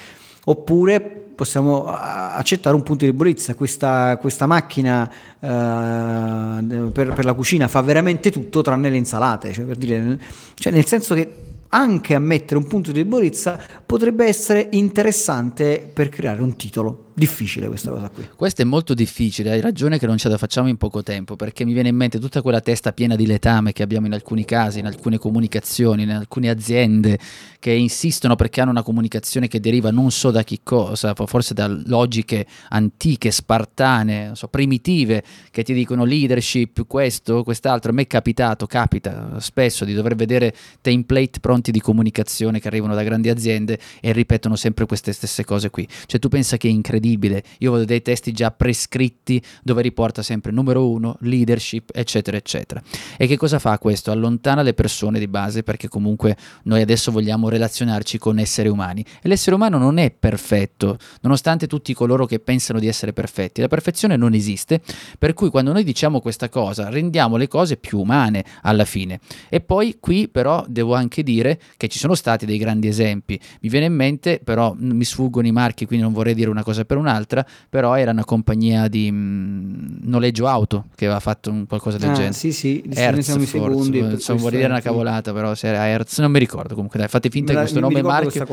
Oppure possiamo accettare un punto di debolezza, questa, questa macchina uh, per, per, la cucina fa veramente tutto tranne le insalate, cioè, per dire, cioè nel senso che anche ammettere un punto di debolezza potrebbe essere interessante per creare un titolo difficile questa cosa qui. Questo è molto difficile, hai ragione che non ce la facciamo in poco tempo, perché mi viene in mente tutta quella testa piena di letame che abbiamo in alcuni casi, in alcune comunicazioni, in alcune aziende che insistono perché hanno una comunicazione che deriva non so da chi cosa, forse da logiche antiche, spartane, so, primitive, che ti dicono leadership, questo, quest'altro. A me è capitato, capita spesso di dover vedere template pronti di comunicazione che arrivano da grandi aziende e ripetono sempre queste stesse cose qui. Cioè tu pensa che è incredibile incredibile. Io vedo dei testi già prescritti dove riporta sempre numero uno, leadership, eccetera, eccetera. E che cosa fa questo? Allontana le persone di base perché comunque noi adesso vogliamo relazionarci con esseri umani e l'essere umano non è perfetto, nonostante tutti coloro che pensano di essere perfetti. La perfezione non esiste, per cui quando noi diciamo questa cosa rendiamo le cose più umane alla fine. E poi qui però devo anche dire che ci sono stati dei grandi esempi. Mi viene in mente, però mi sfuggono i marchi, quindi non vorrei dire una cosa per un'altra, però era una compagnia di mh, mm, noleggio auto che aveva fatto un qualcosa del ah, genere. Sì, sì, Hertz, siamo i secondi. Insomma, vorrei dire una cavolata, però se era Hertz, non mi ricordo. Comunque, dai, fate finta che questo nome marchio,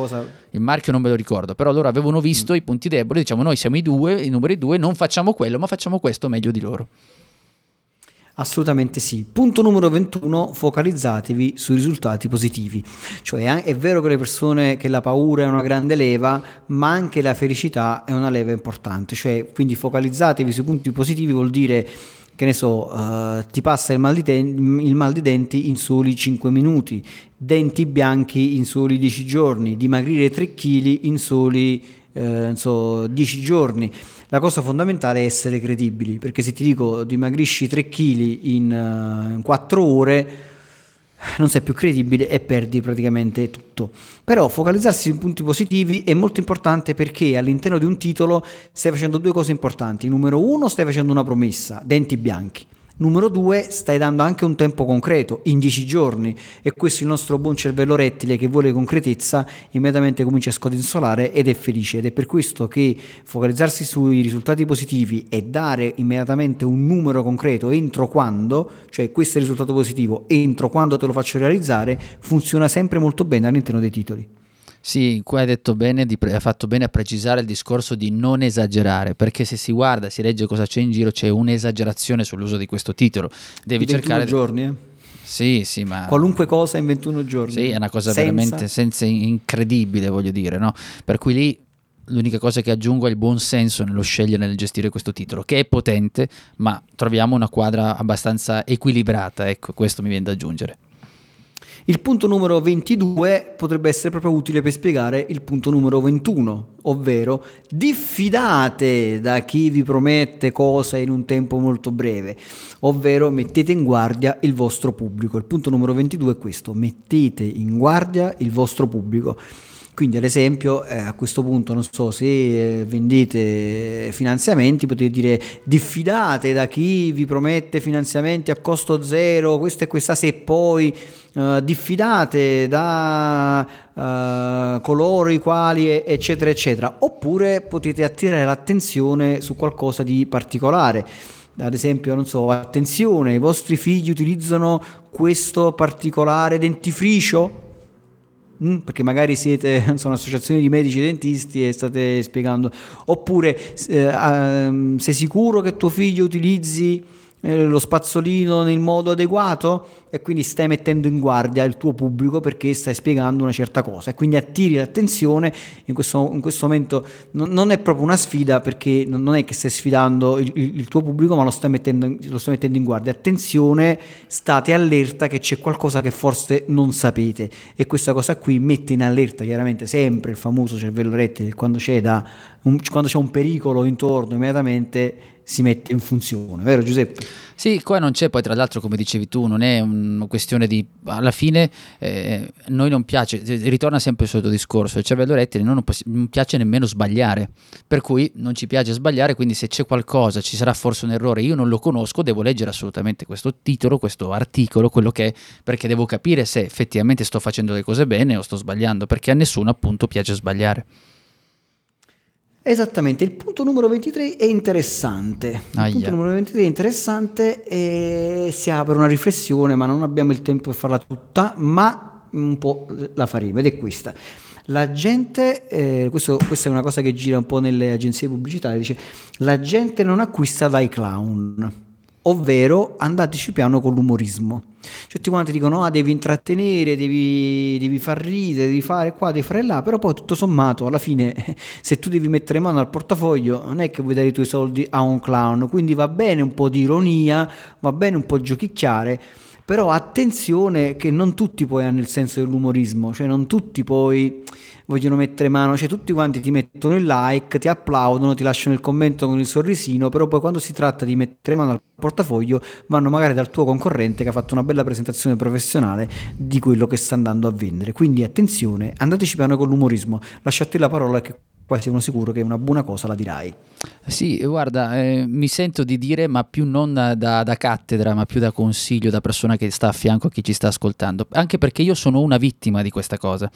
il marchio non me lo ricordo, però loro avevano visto mm. i punti deboli, diciamo noi siamo i due, i numeri due, non facciamo quello, ma facciamo questo meglio di loro. Assolutamente sì. Punto numero 21, focalizzatevi sui risultati positivi. Cioè è vero che le persone che la paura è una grande leva, ma anche la felicità è una leva importante. Cioè, quindi focalizzatevi sui punti positivi vuol dire che ne so, uh, ti passa il mal, di ten- il mal di denti in soli 5 minuti, denti bianchi in soli 10 giorni, dimagrire 3 kg in soli eh, so, 10 giorni la cosa fondamentale è essere credibili, perché se ti dico dimagrisci 3 kg in, uh, in 4 ore, non sei più credibile e perdi praticamente tutto. Però focalizzarsi sui punti positivi è molto importante perché all'interno di un titolo stai facendo due cose importanti. Numero uno, stai facendo una promessa, denti bianchi. Numero due, stai dando anche un tempo concreto, in dieci giorni, e questo il nostro buon cervello rettile che vuole concretezza immediatamente comincia a scodinzolare ed è felice ed è per questo che focalizzarsi sui risultati positivi e dare immediatamente un numero concreto entro quando, cioè questo è il risultato positivo, entro quando te lo faccio realizzare, funziona sempre molto bene all'interno dei titoli. Sì, qua hai detto bene, di, hai fatto bene a precisare il discorso di non esagerare, perché se si guarda, si legge cosa c'è in giro, c'è un'esagerazione sull'uso di questo titolo. Devi di cercare giorni, eh? Sì, sì, ma qualunque cosa in 21 giorni. Sì, è una cosa senza... veramente senza incredibile, voglio dire, no? Per cui lì l'unica cosa che aggiungo è il buon senso nello scegliere nel gestire questo titolo, che è potente, ma troviamo una quadra abbastanza equilibrata, ecco, questo mi viene da aggiungere. Il punto numero 22 potrebbe essere proprio utile per spiegare il punto numero 21, ovvero diffidate da chi vi promette cose in un tempo molto breve, ovvero mettete in guardia il vostro pubblico. Il punto numero 22 è questo, mettete in guardia il vostro pubblico. Quindi ad esempio eh, a questo punto non so se eh, vendete finanziamenti potete dire diffidate da chi vi promette finanziamenti a costo zero, questa e questa se poi uh, diffidate da uh, coloro i quali eccetera eccetera. Oppure potete attirare l'attenzione su qualcosa di particolare. Ad esempio, non so, attenzione, i vostri figli utilizzano questo particolare dentifricio? Mm, perché magari siete so, un'associazione di medici dentisti e state spiegando, oppure eh, um, sei sicuro che tuo figlio utilizzi eh, lo spazzolino nel modo adeguato e quindi stai mettendo in guardia il tuo pubblico perché stai spiegando una certa cosa. E quindi attiri l'attenzione. In questo, in questo momento non, non, è proprio una sfida perché non, è che stai sfidando il, il, il, tuo pubblico ma lo stai, mettendo, lo stai mettendo in guardia. Attenzione state allerta che c'è qualcosa che forse non sapete. E questa cosa qui mette in allerta chiaramente sempre il famoso cervello rettile quando c'è, da, un, quando c'è un pericolo intorno immediatamente si mette in funzione, vero Giuseppe? Sì, qua non c'è poi tra l'altro come dicevi tu, non è una questione di alla fine eh, noi non piace, ritorna sempre il solito discorso, il cervello rettile non, non piace nemmeno sbagliare, per cui non ci piace sbagliare, quindi se c'è qualcosa, ci sarà forse un errore, io non lo conosco, devo leggere assolutamente questo titolo, questo articolo, quello che è, perché devo capire se effettivamente sto facendo le cose bene o sto sbagliando, perché a nessuno appunto piace sbagliare. Esattamente, il punto numero 23 è interessante. Il punto numero 23 è interessante e si apre una riflessione, ma non abbiamo il tempo per farla tutta, ma un po' la faremo ed è questa. La gente, eh, questo, questa è una cosa che gira un po' nelle agenzie pubblicitarie, dice la gente non acquista dai clown ovvero andateci piano con l'umorismo. Tutti quanti dicono: ah, devi intrattenere, devi, devi, far ridere, devi fare qua, devi fare là. Però poi tutto sommato, alla fine, se tu devi mettere mano al portafoglio, non è che vuoi dare i tuoi soldi a un clown. Quindi va bene un po' di ironia, va bene un po' giochicchiare. Però attenzione che non tutti poi hanno il senso dell'umorismo, cioè non tutti poi vogliono mettere mano, cioè tutti quanti ti mettono il like, ti applaudono, ti lasciano il commento con il sorrisino, però poi quando si tratta di mettere mano al portafoglio vanno magari dal tuo concorrente che ha fatto una bella presentazione professionale di quello che sta andando a vendere. Quindi attenzione, andateci piano con l'umorismo, lasciate la parola che poi sono sicuro che una buona cosa la dirai. Sì, guarda, eh, mi sento di dire, ma più non da, da, cattedra, ma più da consiglio, da persona che sta a fianco a chi ci sta ascoltando, anche perché io sono una vittima di questa cosa,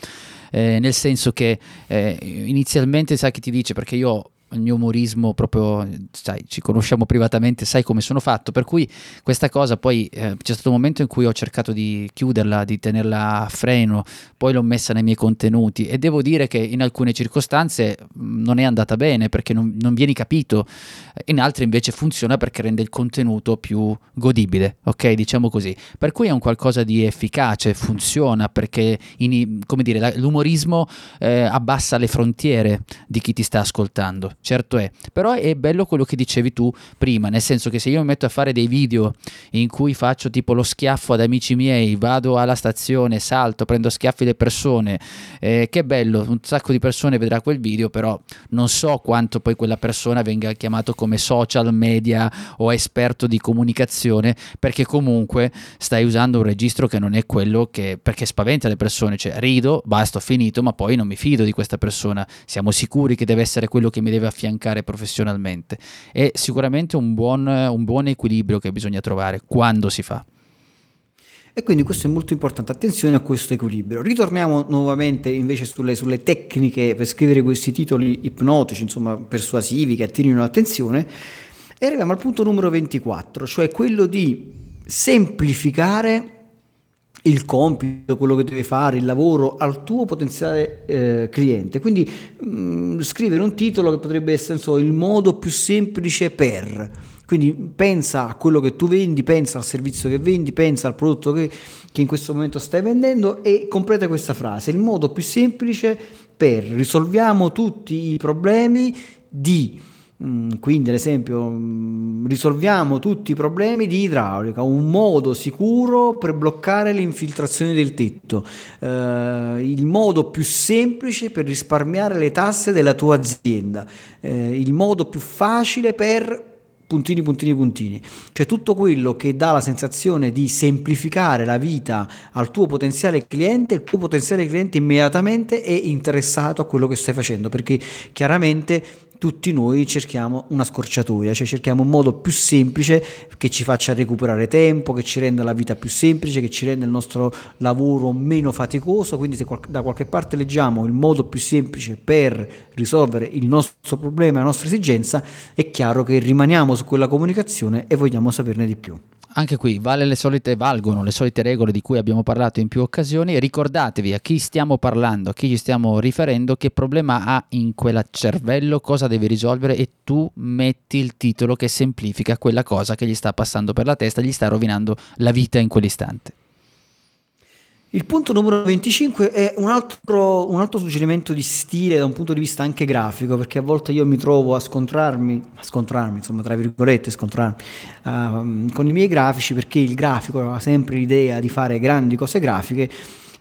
eh, nel senso che eh, inizialmente sai chi ti dice, perché io il mio umorismo proprio, sai, ci conosciamo privatamente, sai come sono fatto, per cui questa cosa poi eh, c'è stato un momento in cui ho cercato di chiuderla, di tenerla a freno, poi l'ho messa nei miei contenuti e devo dire che in alcune circostanze mm, non è andata bene perché non, non vieni capito, in altre invece funziona perché rende il contenuto più godibile, ok? Diciamo così. Per cui è un qualcosa di efficace, funziona perché in, come dire, l'umorismo eh, abbassa le frontiere di chi ti sta ascoltando, certo è, però è bello quello che dicevi tu prima, nel senso che se io mi metto a fare dei video in cui faccio tipo lo schiaffo ad amici miei, vado alla stazione, salto, prendo schiaffi le persone, eh, che bello, un sacco di persone vedrà quel video, però non so quanto poi quella persona venga chiamato come social media o esperto di comunicazione, perché comunque stai usando un registro che non è quello che perché spaventa le persone, cioè rido, basta, ho finito, ma poi non mi fido di questa persona, siamo sicuri che deve essere quello che mi deve affiancare professionalmente. È sicuramente un buon, un buon equilibrio che bisogna trovare quando si fa. E quindi questo è molto importante, attenzione a questo equilibrio. Ritorniamo nuovamente invece sulle, sulle tecniche per scrivere questi titoli ipnotici, insomma persuasivi, che attirino l'attenzione, e arriviamo al punto numero 24, cioè quello di semplificare il compito, quello che devi fare, il lavoro al tuo potenziale eh, cliente. Quindi mh, mm, scrivere un titolo che potrebbe essere so, il modo più semplice per. Quindi pensa a quello che tu vendi, pensa al servizio che vendi, pensa al prodotto che, che in questo momento stai vendendo e completa questa frase. Il modo più semplice per risolviamo tutti i problemi di quindi, ad esempio, mm, risolviamo tutti i problemi di idraulica, un modo sicuro per bloccare le infiltrazioni del tetto, eh, il modo più semplice per risparmiare le tasse della tua azienda, eh, il modo più facile per puntini, puntini, puntini. Cioè tutto quello che dà la sensazione di semplificare la vita al tuo potenziale cliente, il tuo potenziale cliente immediatamente è interessato a quello che stai facendo, perché chiaramente tutti noi cerchiamo una scorciatoia, cioè cerchiamo un modo più semplice che ci faccia recuperare tempo, che ci renda la vita più semplice, che ci renda il nostro lavoro meno faticoso, quindi se da qualche parte leggiamo il modo più semplice per risolvere il nostro problema, la nostra esigenza, è chiaro che rimaniamo su quella comunicazione e vogliamo saperne di più. Anche qui vale le solite, valgono le solite regole di cui abbiamo parlato in più occasioni. Ricordatevi a chi stiamo parlando, a chi ci stiamo riferendo, che problema ha in quel cervello, cosa deve risolvere e tu metti il titolo che semplifica quella cosa che gli sta passando per la testa, gli sta rovinando la vita in quell'istante. Il punto numero 25 è un altro, un altro, suggerimento di stile da un punto di vista anche grafico, perché a volte io mi trovo a scontrarmi, a scontrarmi insomma tra virgolette, scontrarmi uh, con i miei grafici, perché il grafico aveva sempre l'idea di fare grandi cose grafiche,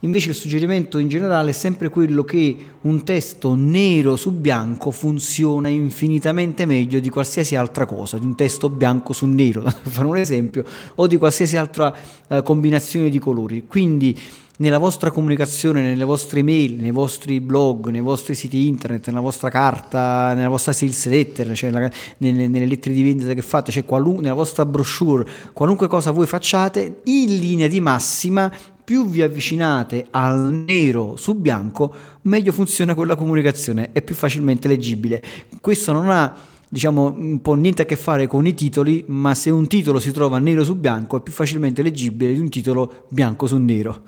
invece il suggerimento in generale è sempre quello che un testo nero su bianco funziona infinitamente meglio di qualsiasi altra cosa, di un testo bianco su nero, per fare un esempio, o di qualsiasi altra uh, combinazione di colori. Quindi nella vostra comunicazione, nelle vostre email, nei vostri blog, nei vostri siti internet, nella vostra carta, nella vostra sales letter, cioè la, nelle, nelle, lettere di vendita che fate, cioè qualun- nella vostra brochure, qualunque cosa voi facciate, in linea di massima, più vi avvicinate al nero su bianco, meglio funziona quella comunicazione, è più facilmente leggibile. Questo non ha diciamo un po' niente a che fare con i titoli, ma se un titolo si trova nero su bianco è più facilmente leggibile di un titolo bianco su nero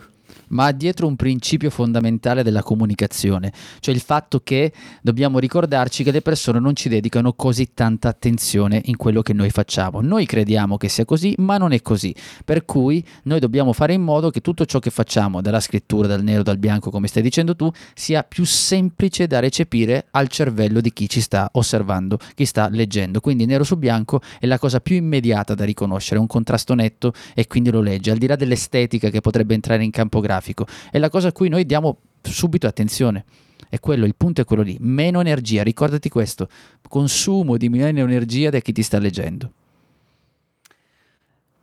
ma ha dietro un principio fondamentale della comunicazione, cioè il fatto che dobbiamo ricordarci che le persone non ci dedicano così tanta attenzione in quello che noi facciamo. Noi crediamo che sia così, ma non è così. Per cui noi dobbiamo fare in modo che tutto ciò che facciamo, dalla scrittura, dal nero, dal bianco, come stai dicendo tu, sia più semplice da recepire al cervello di chi ci sta osservando, chi sta leggendo. Quindi nero su bianco è la cosa più immediata da riconoscere, un contrasto netto e quindi lo legge, al di là dell'estetica che potrebbe entrare in campo grafico grafico. È la cosa a cui noi diamo subito attenzione. È quello, il punto è quello lì. Meno energia, ricordati questo. Consumo di meno energia da chi ti sta leggendo.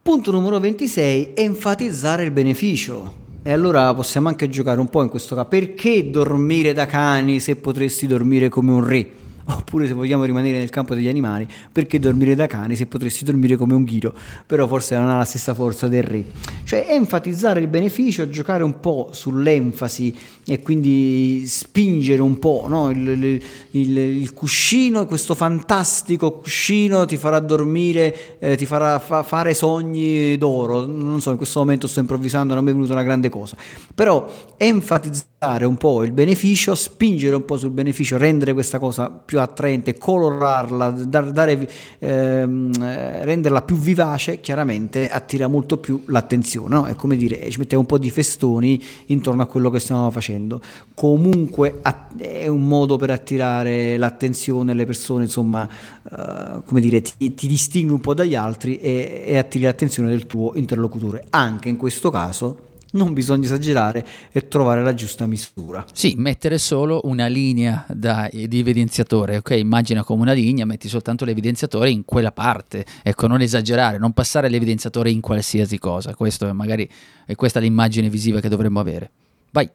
Punto numero 26, enfatizzare il beneficio. E allora possiamo anche giocare un po' in questo caso. Perché dormire da cani se potresti dormire come un re? Oppure se vogliamo rimanere nel campo degli animali, perché dormire da cane se potresti dormire come un ghiro, però forse non ha la stessa forza del re. Cioè enfatizzare il beneficio, giocare un po' sull'enfasi e quindi spingere un po' no? il, il, il, cuscino, questo fantastico cuscino ti farà dormire, eh, ti farà fa- fare sogni d'oro. Non so, in questo momento sto improvvisando, non mi è venuta una grande cosa, però enfatizzare un po' il beneficio, spingere un po' sul beneficio, rendere questa cosa più attraente, colorarla, dar, dare, ehm, renderla più vivace, chiaramente attira molto più l'attenzione. No? È come dire, ci mettiamo un po' di festoni intorno a quello che stiamo facendo facendo. Comunque è un modo per attirare l'attenzione alle persone, insomma, uh, come dire, ti, ti, distingui un po' dagli altri e, e attiri l'attenzione del tuo interlocutore. Anche in questo caso non bisogna esagerare e trovare la giusta misura. Sì, mettere solo una linea da, di evidenziatore, ok? Immagina come una linea, metti soltanto l'evidenziatore in quella parte, ecco, non esagerare, non passare l'evidenziatore in qualsiasi cosa, questo è magari è questa l'immagine visiva che dovremmo avere. Vai.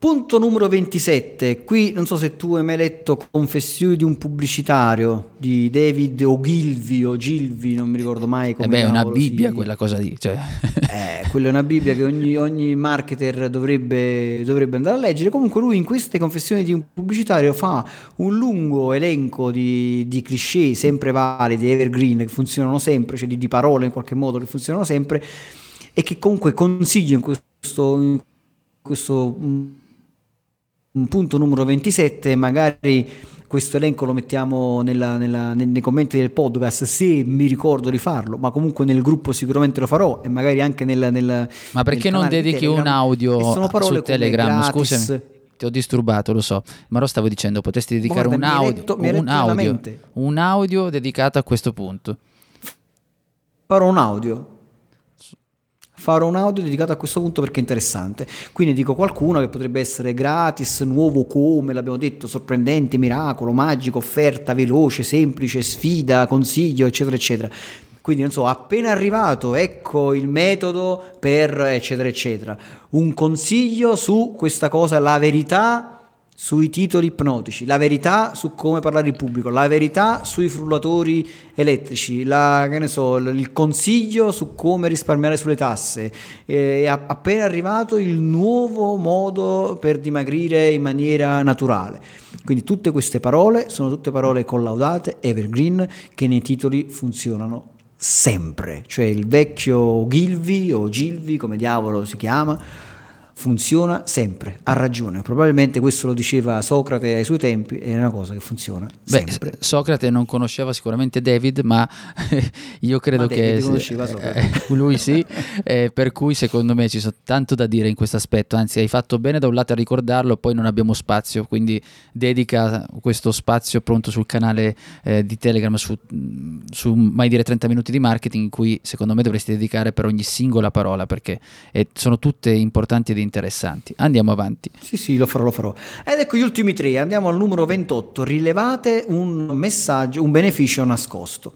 Punto numero 27, qui non so se tu hai mai letto Confessioni di un pubblicitario di David Ogilvy o Gilvi, non mi ricordo mai come eh beh, è una Bibbia si... quella cosa lì. Cioè. Eh, quella è una Bibbia che ogni, ogni marketer dovrebbe, dovrebbe, andare a leggere. Comunque lui in queste Confessioni di un pubblicitario fa un lungo elenco di, di cliché sempre validi, evergreen, che funzionano sempre, cioè di, di parole in qualche modo che funzionano sempre e che comunque consiglio in questo... In questo punto numero 27, magari questo elenco lo mettiamo nella, nella, nei commenti del podcast se mi ricordo di farlo, ma comunque nel gruppo sicuramente lo farò e magari anche nel... nel ma perché nel non dedichi un audio su Telegram? Scusami. Ti ho disturbato, lo so, ma lo stavo dicendo, potresti dedicare Guarda, un, audio, letto, un, audio, un audio dedicato a questo punto. Farò un audio farò un audio dedicato a questo punto perché è interessante. Quindi dico qualcuno che potrebbe essere gratis, nuovo come, l'abbiamo detto, sorprendente, miracolo, magico, offerta, veloce, semplice, sfida, consiglio, eccetera, eccetera. Quindi non so, appena arrivato, ecco il metodo per eccetera, eccetera. Un consiglio su questa cosa, la verità sui titoli ipnotici, la verità su come parlare in pubblico, la verità sui frullatori elettrici, la, so, il consiglio su come risparmiare sulle tasse. È appena arrivato il nuovo modo per dimagrire in maniera naturale. Quindi tutte queste parole sono tutte parole collaudate, evergreen, che nei titoli funzionano sempre. Cioè il vecchio Gilvi o Gilvi, come diavolo si chiama, funziona sempre, ha ragione. Probabilmente questo lo diceva Socrate ai suoi tempi, è una cosa che funziona Beh, sempre. Socrate non conosceva sicuramente David, ma io credo ma che eh, lui sì, eh, per cui secondo me ci sono tanto da dire in questo aspetto, anzi hai fatto bene da un lato a ricordarlo, poi non abbiamo spazio, quindi dedica questo spazio pronto sul canale eh, di Telegram su, su mai dire 30 minuti di marketing in cui secondo me dovresti dedicare per ogni singola parola perché sono tutte importanti ed interessanti. Andiamo avanti. Sì, sì, lo farò, lo farò. Ed ecco gli ultimi tre. Andiamo al numero 28. Rilevate un messaggio, un beneficio nascosto.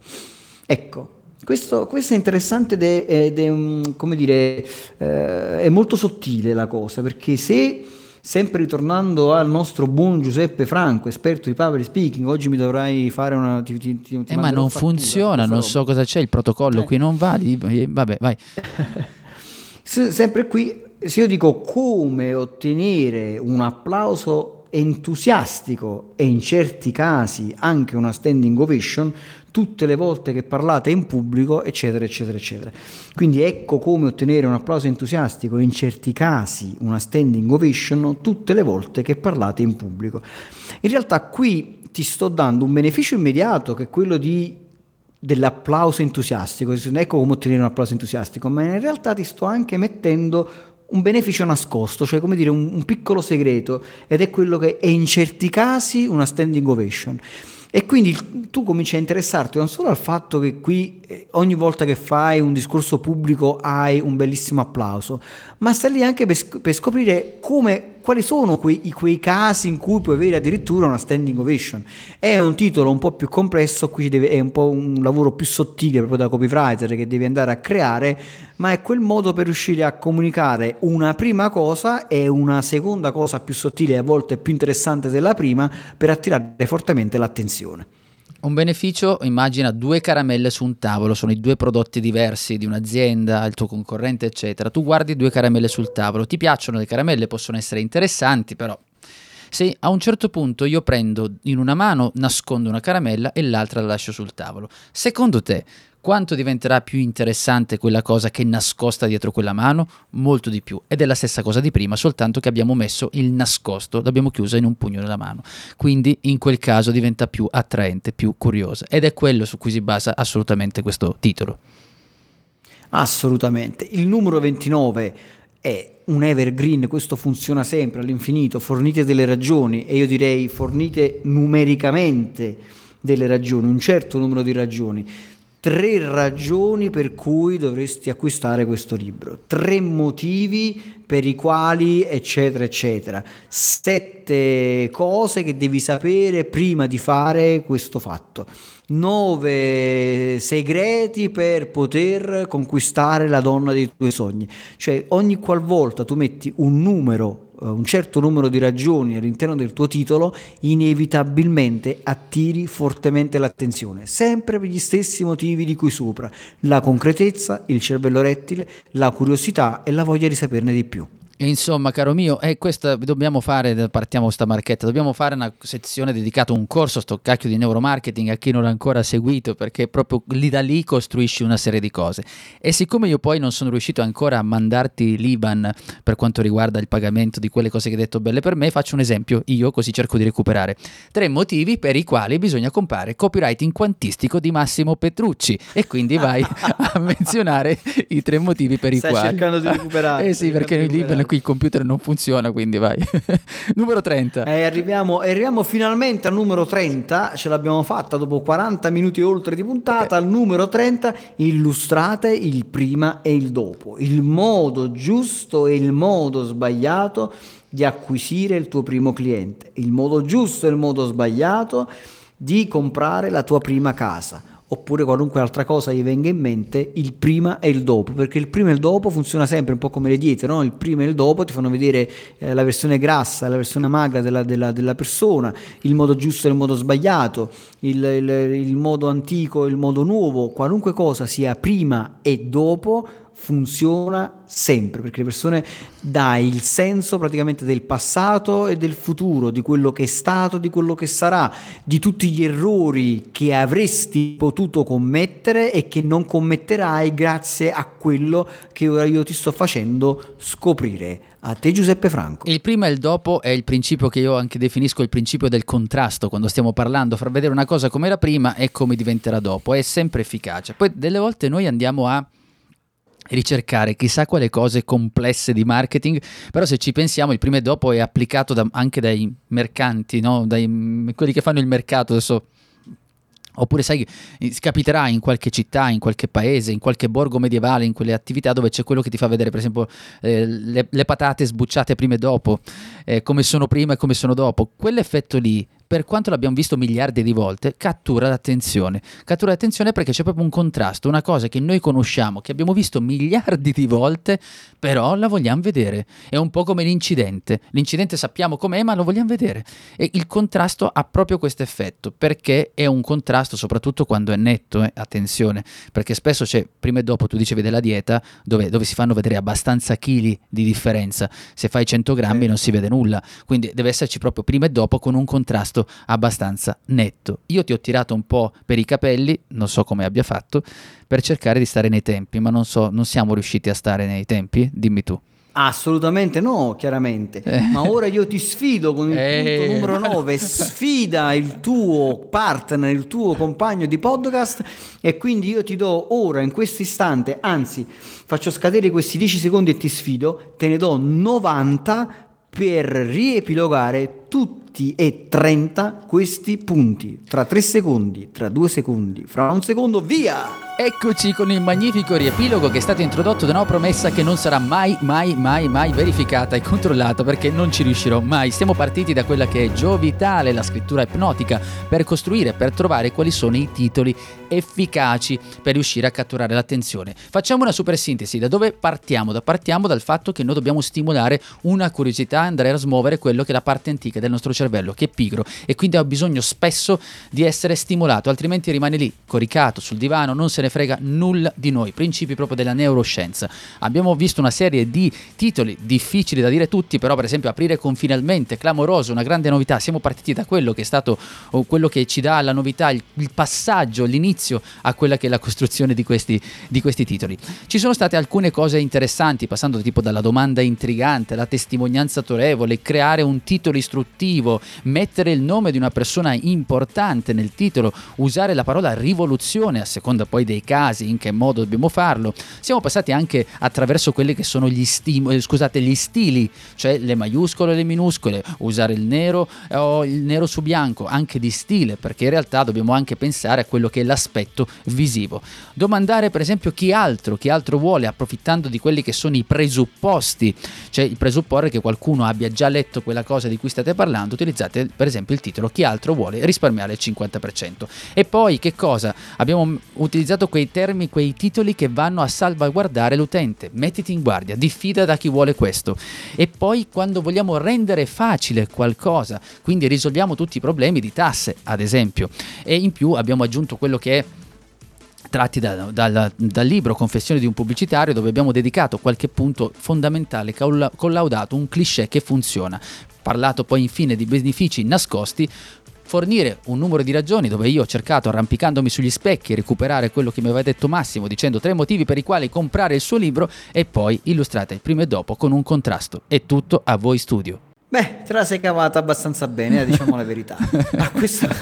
Ecco, questo, questo, è interessante ed è, è come dire, eh, è molto sottile la cosa, perché se, sempre ritornando al nostro buon Giuseppe Franco, esperto di public speaking, oggi mi dovrai fare una... Ti, ti, ti eh, ma non funziona, non so cosa c'è, il protocollo eh. qui non va, vabbè, vai. sempre qui se io dico come ottenere un applauso entusiastico e in certi casi anche una standing ovation tutte le volte che parlate in pubblico, eccetera, eccetera, eccetera. Quindi ecco come ottenere un applauso entusiastico e in certi casi una standing ovation tutte le volte che parlate in pubblico. In realtà qui ti sto dando un beneficio immediato che è quello di dell'applauso entusiastico, ecco come ottenere un applauso entusiastico, ma in realtà ti sto anche mettendo un beneficio nascosto, cioè come dire un, un piccolo segreto, ed è quello che è in certi casi una standing ovation. E quindi tu cominci a interessarti non solo al fatto che qui eh, ogni volta che fai un discorso pubblico hai un bellissimo applauso, ma stai lì anche per, per scoprire come, quali sono quei, quei, casi in cui puoi avere addirittura una standing ovation. È un titolo un po' più complesso, qui deve, è un po' un lavoro più sottile proprio da copywriter che devi andare a creare, ma è quel modo per riuscire a comunicare una prima cosa e una seconda cosa più sottile e a volte più interessante della prima per attirare fortemente l'attenzione. Un beneficio, immagina due caramelle su un tavolo, sono i due prodotti diversi di un'azienda, il tuo concorrente, eccetera. Tu guardi due caramelle sul tavolo, ti piacciono le caramelle, possono essere interessanti, però se a un certo punto io prendo in una mano, nascondo una caramella e l'altra la lascio sul tavolo, secondo te quanto diventerà più interessante quella cosa che è nascosta dietro quella mano? Molto di più. Ed è la stessa cosa di prima, soltanto che abbiamo messo il nascosto, l'abbiamo chiusa in un pugno della mano. Quindi in quel caso diventa più attraente, più curiosa. Ed è quello su cui si basa assolutamente questo titolo. Assolutamente. Il numero 29 è un evergreen, questo funziona sempre all'infinito, fornite delle ragioni e io direi fornite numericamente delle ragioni, un certo numero di ragioni tre ragioni per cui dovresti acquistare questo libro, tre motivi per i quali, eccetera, eccetera, sette cose che devi sapere prima di fare questo fatto, nove segreti per poter conquistare la donna dei tuoi sogni, cioè ogni qualvolta tu metti un numero un certo numero di ragioni all'interno del tuo titolo, inevitabilmente attiri fortemente l'attenzione, sempre per gli stessi motivi di cui sopra, la concretezza, il cervello rettile, la curiosità e la voglia di saperne di più. Insomma, caro mio, eh, questa dobbiamo fare, partiamo sta marchetta, dobbiamo fare una sezione dedicata a un corso, sto cacchio di neuromarketing a chi non l'ha ancora seguito, perché proprio lì da lì costruisci una serie di cose. E siccome io poi non sono riuscito ancora a mandarti l'IBAN per quanto riguarda il pagamento di quelle cose che hai detto belle per me, faccio un esempio, io così cerco di recuperare. Tre motivi per i quali bisogna comprare copywriting quantistico di Massimo Petrucci e quindi vai a menzionare i tre motivi per i Stai quali... Stai cercando di recuperare. eh sì, perché l'IBAN qui il computer non funziona, quindi vai. numero 30. E arriviamo, arriviamo, finalmente al numero 30, ce l'abbiamo fatta dopo 40 minuti oltre di puntata, okay. al numero 30 illustrate il prima e il dopo, il modo giusto e il modo sbagliato di acquisire il tuo primo cliente, il modo giusto e il modo sbagliato di comprare la tua prima casa oppure qualunque altra cosa gli venga in mente, il prima e il dopo, perché il prima e il dopo funziona sempre un po' come le diete, no? il prima e il dopo ti fanno vedere eh, la versione grassa, la versione magra della, della, della, persona, il modo giusto e il modo sbagliato, il, il, il modo antico e il modo nuovo, qualunque cosa sia prima e dopo funziona sempre perché le persone dai il senso praticamente del passato e del futuro, di quello che è stato, di quello che sarà, di tutti gli errori che avresti potuto commettere e che non commetterai grazie a quello che ora io ti sto facendo scoprire. A te Giuseppe Franco. Il prima e il dopo è il principio che io anche definisco il principio del contrasto quando stiamo parlando, far vedere una cosa come era prima e come diventerà dopo, è sempre efficace. Poi delle volte noi andiamo a ricercare chissà quale cose complesse di marketing, però se ci pensiamo il prima e dopo è applicato da, anche dai mercanti, no? dai, quelli che fanno il mercato adesso. Oppure sai, capiterà in qualche città, in qualche paese, in qualche borgo medievale, in quelle attività dove c'è quello che ti fa vedere, per esempio, eh, le, le, patate sbucciate prima e dopo, eh, come sono prima e come sono dopo. Quell'effetto lì per quanto l'abbiamo visto miliardi di volte, cattura l'attenzione. Cattura l'attenzione perché c'è proprio un contrasto, una cosa che noi conosciamo, che abbiamo visto miliardi di volte, però la vogliamo vedere. È un po' come l'incidente. L'incidente sappiamo com'è, ma lo vogliamo vedere. E il contrasto ha proprio questo effetto, perché è un contrasto soprattutto quando è netto, eh? attenzione, perché spesso c'è, prima e dopo tu dicevi della dieta, dove, dove si fanno vedere abbastanza chili di differenza. Se fai 100 grammi non si vede nulla, quindi deve esserci proprio prima e dopo con un contrasto abbastanza netto. Io ti ho tirato un po' per i capelli, non so come abbia fatto, per cercare di stare nei tempi, ma non so, non siamo riusciti a stare nei tempi? Dimmi tu. Assolutamente no, chiaramente. Eh. Ma ora io ti sfido con il eh. punto numero 9. Sfida il tuo partner, il tuo compagno di podcast e quindi io ti do ora, in questo istante, anzi faccio scadere questi 10 secondi e ti sfido, te ne do 90 per riepilogare tutti e 30 questi punti. Tra 3 secondi, tra 2 secondi, fra un secondo, via! Eccoci con il magnifico riepilogo che è stato introdotto da una promessa che non sarà mai, mai, mai, mai verificata e controllata perché non ci riuscirò mai. Siamo partiti da quella che è Gio Vitale, la scrittura ipnotica, per costruire, per trovare quali sono i titoli efficaci per riuscire a catturare l'attenzione. Facciamo una super sintesi. Da dove partiamo? Da partiamo dal fatto che noi dobbiamo stimolare una curiosità, andare a smuovere quello che è la parte antica del nostro cervello cervello che è pigro e quindi ha bisogno spesso di essere stimolato, altrimenti rimane lì coricato sul divano, non se ne frega nulla di noi, principi proprio della neuroscienza. Abbiamo visto una serie di titoli difficili da dire tutti, però per esempio aprire con finalmente, clamoroso, una grande novità, siamo partiti da quello che è stato quello che ci dà la novità, il, il passaggio, l'inizio a quella che è la costruzione di questi, di questi titoli. Ci sono state alcune cose interessanti, passando tipo dalla domanda intrigante, la testimonianza autorevole, creare un titolo istruttivo, mettere il nome di una persona importante nel titolo, usare la parola rivoluzione a seconda poi dei casi, in che modo dobbiamo farlo. Siamo passati anche attraverso quelli che sono gli, stimoli, scusate, gli stili, cioè le maiuscole e le minuscole, usare il nero o il nero su bianco, anche di stile, perché in realtà dobbiamo anche pensare a quello che è l'aspetto visivo. Domandare per esempio chi altro, chi altro vuole, approfittando di quelli che sono i presupposti, cioè il presupporre che qualcuno abbia già letto quella cosa di cui state parlando, utilizzate per esempio il titolo chi altro vuole risparmiare il 50%. E poi che cosa? Abbiamo utilizzato quei termini, quei titoli che vanno a salvaguardare l'utente. Mettiti in guardia, diffida da chi vuole questo. E poi quando vogliamo rendere facile qualcosa, quindi risolviamo tutti i problemi di tasse, ad esempio. E in più abbiamo aggiunto quello che è tratti da, da, dal libro Confessioni di un pubblicitario dove abbiamo dedicato qualche punto fondamentale, collaudato, un cliché che funziona, parlato poi infine di benefici nascosti, fornire un numero di ragioni dove io ho cercato arrampicandomi sugli specchi recuperare quello che mi aveva detto Massimo dicendo tre motivi per i quali comprare il suo libro e poi illustrate prima e dopo con un contrasto. È tutto a voi studio. Beh, te la sei cavata abbastanza bene, eh, diciamo la verità. A questo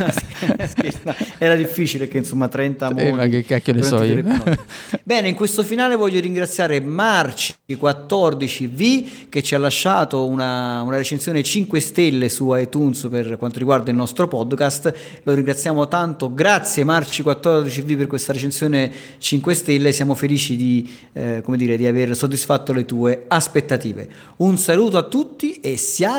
era difficile che insomma 30 modi. Eh, ma che cacchio ne so io. Bene, in questo finale voglio ringraziare Marci14V che ci ha lasciato una, una, recensione 5 stelle su iTunes per quanto riguarda il nostro podcast. Lo ringraziamo tanto. Grazie Marci14V per questa recensione 5 stelle. Siamo felici di, eh, come dire, di aver soddisfatto le tue aspettative. Un saluto a tutti e siate